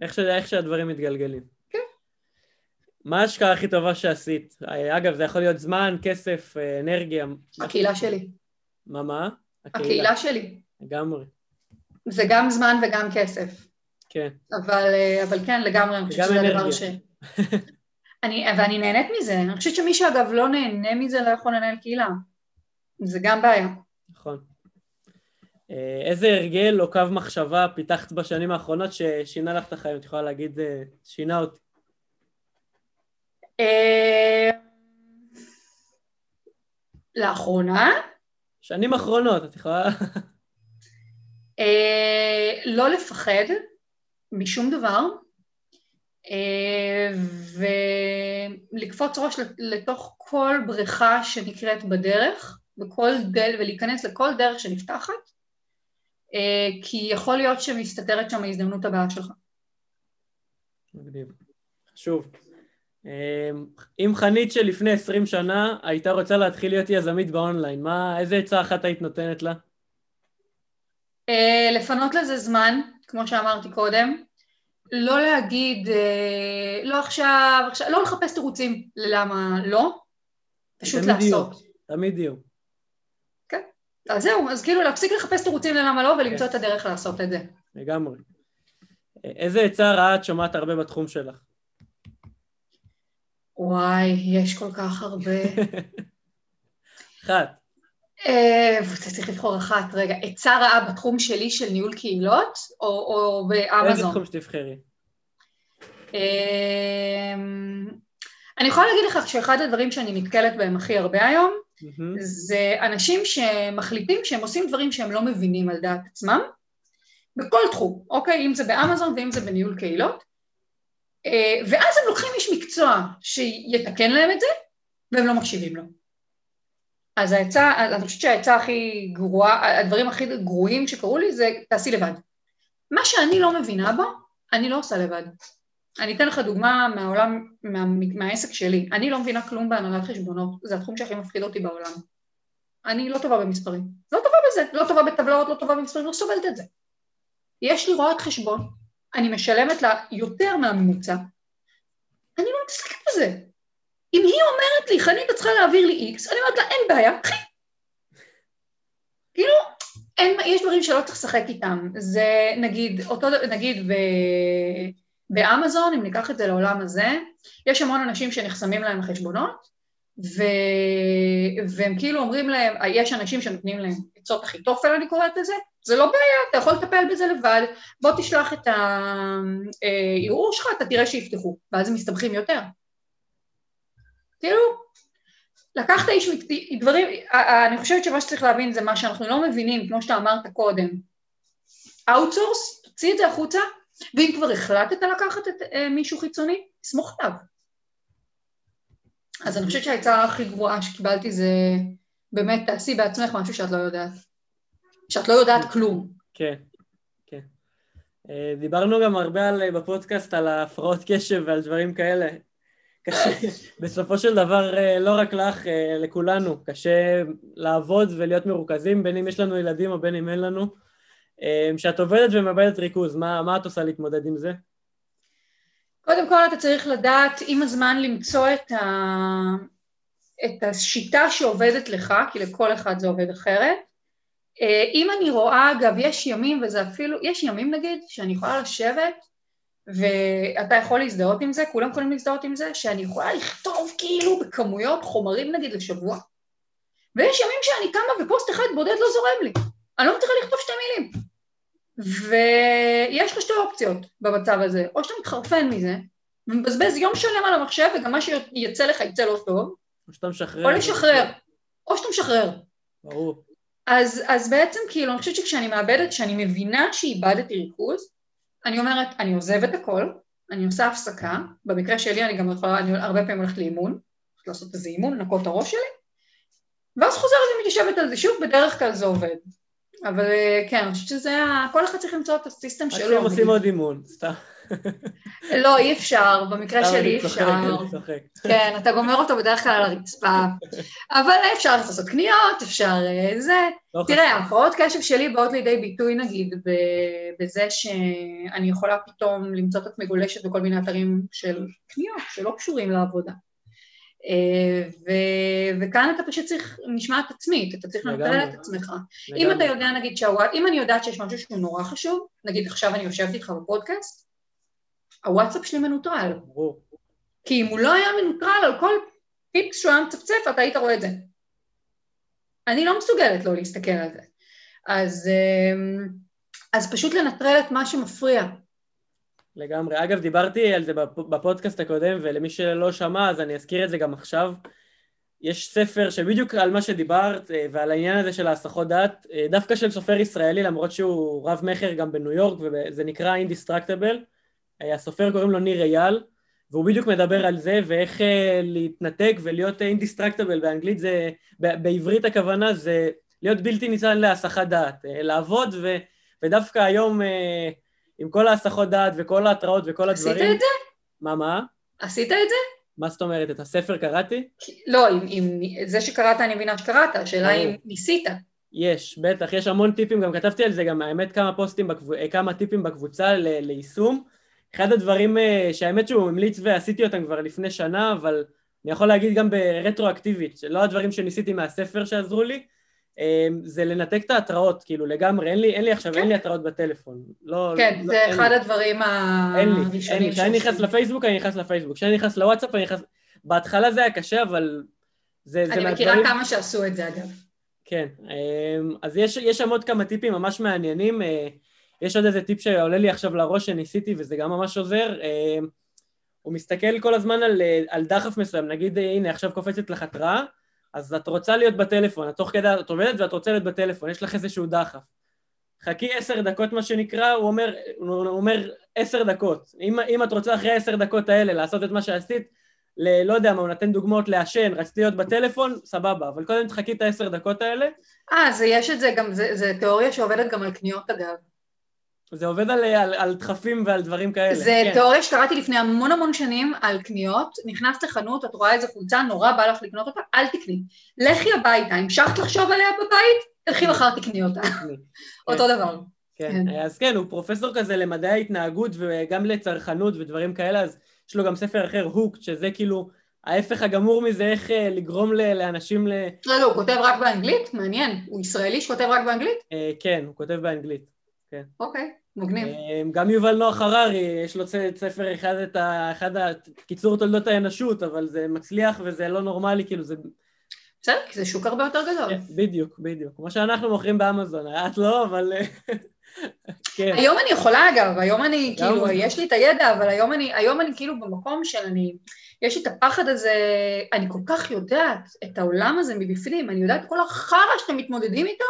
[SPEAKER 1] איך, ש... איך שהדברים מתגלגלים.
[SPEAKER 2] כן.
[SPEAKER 1] מה ההשקעה הכי טובה שעשית? אגב, זה יכול להיות זמן, כסף, אנרגיה.
[SPEAKER 2] הקהילה שלי.
[SPEAKER 1] מה, מה?
[SPEAKER 2] הקהילה, הקהילה שלי.
[SPEAKER 1] לגמרי.
[SPEAKER 2] זה גם זמן וגם כסף.
[SPEAKER 1] כן.
[SPEAKER 2] אבל, אבל כן, לגמרי, אני חושבת שזה הדבר ש... [laughs] אני, ואני נהנית מזה, אני חושבת שמי שאגב לא נהנה מזה לא יכול לנהל קהילה. זה גם בעיה.
[SPEAKER 1] נכון. אה, איזה הרגל או קו מחשבה פיתחת בשנים האחרונות ששינה לך את החיים? את יכולה להגיד, אה, שינה אותי.
[SPEAKER 2] אה, לאחרונה?
[SPEAKER 1] שנים אחרונות, את יכולה...
[SPEAKER 2] לא לפחד משום דבר, ולקפוץ ראש לתוך כל בריכה שנקראת בדרך, בכל דל, ולהיכנס לכל דרך שנפתחת, כי יכול להיות שמסתתרת שם ההזדמנות הבאה שלך.
[SPEAKER 1] מגניב. חשוב. אם חנית של לפני עשרים שנה הייתה רוצה להתחיל להיות יזמית באונליין, מה, איזה עצה אחת היית נותנת לה?
[SPEAKER 2] לפנות לזה זמן, כמו שאמרתי קודם, לא להגיד, לא עכשיו, עכשיו, לא לחפש תירוצים ללמה לא, פשוט
[SPEAKER 1] תמיד
[SPEAKER 2] לעשות.
[SPEAKER 1] יהיו, תמיד יהיו.
[SPEAKER 2] כן, אז זהו, אז כאילו להפסיק לחפש תירוצים ללמה לא ולמצוא כן. את הדרך לעשות את זה.
[SPEAKER 1] לגמרי. איזה עצה רעה את שומעת הרבה בתחום שלך?
[SPEAKER 2] וואי, יש כל כך הרבה. [laughs]
[SPEAKER 1] אחת.
[SPEAKER 2] אתה צריך לבחור אחת, רגע, עצה רעה בתחום שלי של ניהול קהילות, או, או באמזון?
[SPEAKER 1] איזה תחום שתבחרי?
[SPEAKER 2] אה, אני יכולה להגיד לך שאחד הדברים שאני נתקלת בהם הכי הרבה היום, mm-hmm. זה אנשים שמחליטים שהם עושים דברים שהם לא מבינים על דעת עצמם, בכל תחום, אוקיי? אם זה באמזון ואם זה בניהול קהילות, אה, ואז הם לוקחים איש מקצוע שיתקן להם את זה, והם לא מקשיבים לו. אז העצה, אני חושבת שהעצה הכי גרועה, הדברים הכי גרועים שקרו לי זה תעשי לבד. מה שאני לא מבינה בו, אני לא עושה לבד. אני אתן לך דוגמה מהעולם, מה, מהעסק שלי. אני לא מבינה כלום בהנהלת חשבונות, זה התחום שהכי מפחיד אותי בעולם. אני לא טובה במספרים. לא טובה בזה, לא טובה בטבלאות, לא טובה במספרים, לא סובלת את זה. יש לי רואת חשבון, אני משלמת לה יותר מהממוצע, אני לא מתעסקת בזה. אם היא אומרת לי, חנית, את צריכה להעביר לי איקס, אני אומרת לה, אין בעיה, קחי. כאילו, אין, יש דברים שלא צריך לשחק איתם. זה נגיד, אותו, נגיד ב, באמזון, אם ניקח את זה לעולם הזה, יש המון אנשים שנחסמים להם החשבונות, ו... והם כאילו אומרים להם, יש אנשים שנותנים להם עצות אחיתופל, אני קוראת לזה, זה לא בעיה, אתה יכול לטפל בזה לבד, בוא תשלח את הערעור שלך, אתה תראה שיפתחו, ואז הם מסתבכים יותר. כאילו, לקחת איש מקצועי, דברים, אני חושבת שמה שצריך להבין זה מה שאנחנו לא מבינים, כמו שאתה אמרת קודם. outsource, תוציא את זה החוצה, ואם כבר החלטת לקחת את אה, מישהו חיצוני, סמוך עליו. אז אני חושבת שהעצה הכי גרועה שקיבלתי זה באמת תעשי בעצמך משהו שאת לא יודעת. שאת לא יודעת כלום.
[SPEAKER 1] כן, כן. אה, דיברנו גם הרבה על, בפודקאסט על הפרעות קשב ועל דברים כאלה. בסופו של דבר אה, לא רק לך, אה, לכולנו, קשה לעבוד ולהיות מרוכזים, בין אם יש לנו ילדים או בין אם אין לנו. כשאת עובדת ומאבדת ריכוז, מה, מה את עושה להתמודד עם זה?
[SPEAKER 2] קודם כל אתה צריך לדעת עם הזמן למצוא את, ה... את השיטה שעובדת לך, כי לכל אחד זה עובד אחרת. אה, אם אני רואה, אגב, יש ימים, וזה אפילו, יש ימים נגיד, שאני יכולה לשבת, ואתה יכול להזדהות עם זה, כולם יכולים להזדהות עם זה, שאני יכולה לכתוב כאילו בכמויות חומרים נגיד לשבוע. ויש ימים שאני קמה ופוסט אחד בודד לא זורם לי. אני לא מצליחה לכתוב שתי מילים. ויש לך שתי אופציות במצב הזה, או שאתה מתחרפן מזה, ומבזבז יום שלם על המחשב, וגם מה שיצא לך יצא לא טוב,
[SPEAKER 1] או שאתה משחרר.
[SPEAKER 2] או לשחרר, או שאתה משחרר.
[SPEAKER 1] ברור.
[SPEAKER 2] אז, אז בעצם כאילו, אני חושבת שכשאני מאבדת, כשאני מבינה שאיבדתי ריכוז, אני אומרת, אני עוזבת הכל, אני עושה הפסקה, במקרה שלי אני גם יכולה, אני הרבה פעמים הולכת לאימון, הולכת לעשות איזה אימון, לנקות את הראש שלי, ואז חוזרת ומתיישבת על זה שוב, בדרך כלל זה עובד. אבל אה, כן, אני חושבת שזה, כל אחד צריך למצוא את הסיסטם שלו.
[SPEAKER 1] רק שהם עושים עוד אימון, סתם.
[SPEAKER 2] לא, אי אפשר, במקרה שלי אי אפשר. כן, אתה גומר אותו בדרך כלל על הרצפה. אבל אפשר לעשות קניות, אפשר אה, זה. לא תראה, הפרעות קשב שלי באות לידי ביטוי נגיד בזה שאני יכולה פתאום למצוא את עצמי גולשת בכל מיני אתרים של קניות שלא קשורים לעבודה. אה, ו- וכאן אתה פשוט צריך משמעת עצמית, אתה צריך לנטרל את עצמך. אם אתה יודע נגיד שהוואט, אם אני יודעת שיש משהו שהוא נורא חשוב, נגיד עכשיו אני יושבת איתך בפודקאסט, הוואטסאפ שלי מנוטרל. כי אם הוא לא היה מנוטרל על כל פיפס שהוא היה מצפצף, אתה היית רואה את זה. אני לא מסוגלת לא להסתכל על זה. אז, אה, אז פשוט לנטרל את מה שמפריע.
[SPEAKER 1] לגמרי. אגב, דיברתי על זה בפודקאסט הקודם, ולמי שלא שמע, אז אני אזכיר את זה גם עכשיו. יש ספר שבדיוק על מה שדיברת, אה, ועל העניין הזה של ההסחות דעת, אה, דווקא של סופר ישראלי, למרות שהוא רב מכר גם בניו יורק, וזה נקרא Indestructible. אה, הסופר קוראים לו ניר אייל, והוא בדיוק מדבר על זה, ואיך להתנתק ולהיות Indestructible באנגלית זה, בעברית הכוונה זה להיות בלתי ניתן להסחת דעת. לעבוד, ו, ודווקא היום... עם כל ההסחות דעת וכל ההתראות וכל הדברים.
[SPEAKER 2] עשית את זה?
[SPEAKER 1] מה, מה?
[SPEAKER 2] עשית את זה?
[SPEAKER 1] מה זאת אומרת? את הספר קראתי?
[SPEAKER 2] לא, עם, עם זה שקראת אני מבינה שקראת, השאלה אם ניסית.
[SPEAKER 1] יש, בטח, יש המון טיפים, גם כתבתי על זה גם האמת כמה פוסטים, בקב... אה, כמה טיפים בקבוצה ל... ליישום. אחד הדברים אה, שהאמת שהוא המליץ ועשיתי אותם כבר לפני שנה, אבל אני יכול להגיד גם ברטרואקטיבית, שלא הדברים שניסיתי מהספר שעזרו לי, אמ, זה לנתק את ההתראות, כאילו לגמרי, אין לי, אין לי עכשיו, כן. אין לי התראות בטלפון. לא,
[SPEAKER 2] כן, לא, זה אחד לי. הדברים
[SPEAKER 1] הראשונים. אין לי, כשאני נכנס לפייסבוק, אני נכנס לפייסבוק, כשאני נכנס לוואטסאפ, אני נכנס... בהתחלה זה היה קשה, אבל זה,
[SPEAKER 2] זה אני מכירה כמה שעשו את זה אגב.
[SPEAKER 1] כן, אמ, אז יש, יש שם עוד כמה טיפים ממש מעניינים, אה, יש עוד איזה טיפ שעולה לי עכשיו לראש שניסיתי וזה גם ממש עוזר, אמ, הוא מסתכל כל הזמן על, אה, על דחף מסוים, נגיד הנה עכשיו קופצת לך התראה, אז את רוצה להיות בטלפון, את תוך כדי, את עובדת ואת רוצה להיות בטלפון, יש לך איזשהו דחף. חכי עשר דקות מה שנקרא, הוא אומר, הוא אומר עשר דקות. אם, אם את רוצה אחרי עשר דקות האלה לעשות את מה שעשית, ל, לא יודע מה, הוא נותן דוגמאות לעשן, רציתי להיות בטלפון, סבבה, אבל קודם תחכי את העשר דקות האלה.
[SPEAKER 2] אה, זה יש את זה גם, זה, זה תיאוריה שעובדת גם על קניות אגב.
[SPEAKER 1] זה עובד על, על, על דחפים ועל דברים כאלה.
[SPEAKER 2] זה כן. תיאוריה שקראתי לפני המון המון שנים על קניות, נכנסת לחנות, את רואה איזה חולצה, נורא בא לך לקנות אותה, אל תקני. לכי הביתה, המשכת לחשוב עליה בבית, תלכי מחר תקני אותה. [laughs] אותו כן. דבר.
[SPEAKER 1] כן. כן, אז כן, הוא פרופסור כזה למדעי ההתנהגות וגם לצרכנות ודברים כאלה, אז יש לו גם ספר אחר, הוק, שזה כאילו ההפך הגמור מזה, איך אה, לגרום לאנשים ל...
[SPEAKER 2] לא, לא, הוא כותב רק באנגלית? מעניין. הוא ישראלי שכותב רק באנגלית?
[SPEAKER 1] אה, כן, הוא כותב באנגלית. כן.
[SPEAKER 2] אוקיי. מגניב.
[SPEAKER 1] אמ, גם יובל נוח הררי, יש לו ספר אחד, את ה... אחד ה... קיצור תולדות האנושות, אבל זה מצליח וזה לא נורמלי, כאילו זה...
[SPEAKER 2] בסדר, כי זה שוק הרבה יותר גדול. כן,
[SPEAKER 1] בדיוק, בדיוק. כמו שאנחנו מוכרים באמזון, את לא, אבל... [laughs]
[SPEAKER 2] כן. היום אני יכולה אגב, היום אני כאילו, יש לי את הידע, אבל היום אני, היום אני כאילו במקום של אני, יש לי את הפחד הזה, אני כל כך יודעת את העולם הזה מבפנים, אני יודעת כל החרא שאתם מתמודדים איתו,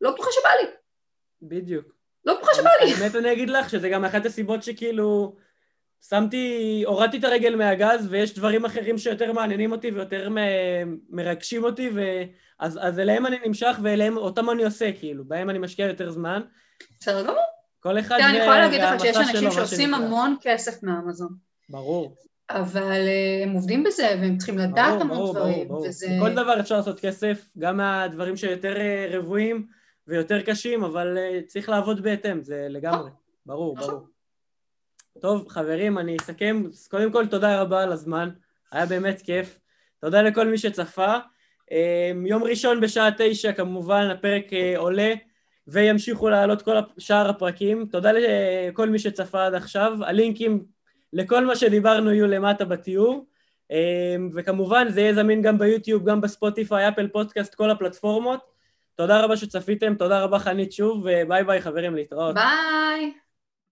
[SPEAKER 2] לא בטוחה שבא לי.
[SPEAKER 1] בדיוק.
[SPEAKER 2] לא בטוחה שבא לי.
[SPEAKER 1] באמת אני אגיד לך שזה גם אחת הסיבות שכאילו שמתי, הורדתי את הרגל מהגז ויש דברים אחרים שיותר מעניינים אותי ויותר מרגשים אותי ואז אז אליהם אני נמשך ואליהם, אותם אני עושה כאילו, בהם אני משקיע יותר זמן.
[SPEAKER 2] בסדר גמור.
[SPEAKER 1] כל אחד
[SPEAKER 2] והמסע שלו, אני יכולה להגיד לך שיש אנשים שעושים המון כסף מאמזון.
[SPEAKER 1] ברור.
[SPEAKER 2] אבל אה, הם עובדים בזה והם צריכים לדעת המון דברים.
[SPEAKER 1] ברור, ברור. וזה... כל דבר אפשר לעשות כסף, גם מהדברים שיותר אה, רבועים. ויותר קשים, אבל uh, צריך לעבוד בהתאם, זה לגמרי, ברור, ברור. טוב, חברים, אני אסכם. קודם כל, תודה רבה על הזמן, היה באמת כיף. תודה לכל מי שצפה. Um, יום ראשון בשעה תשע, כמובן, הפרק uh, עולה, וימשיכו לעלות כל שאר הפרקים. תודה לכל מי שצפה עד עכשיו. הלינקים לכל מה שדיברנו יהיו למטה בתיאור. Um, וכמובן, זה יהיה זמין גם ביוטיוב, גם בספוטיפיי, אפל פודקאסט, כל הפלטפורמות. תודה רבה שצפיתם, תודה רבה חנית שוב, וביי ביי חברים, להתראות.
[SPEAKER 2] ביי!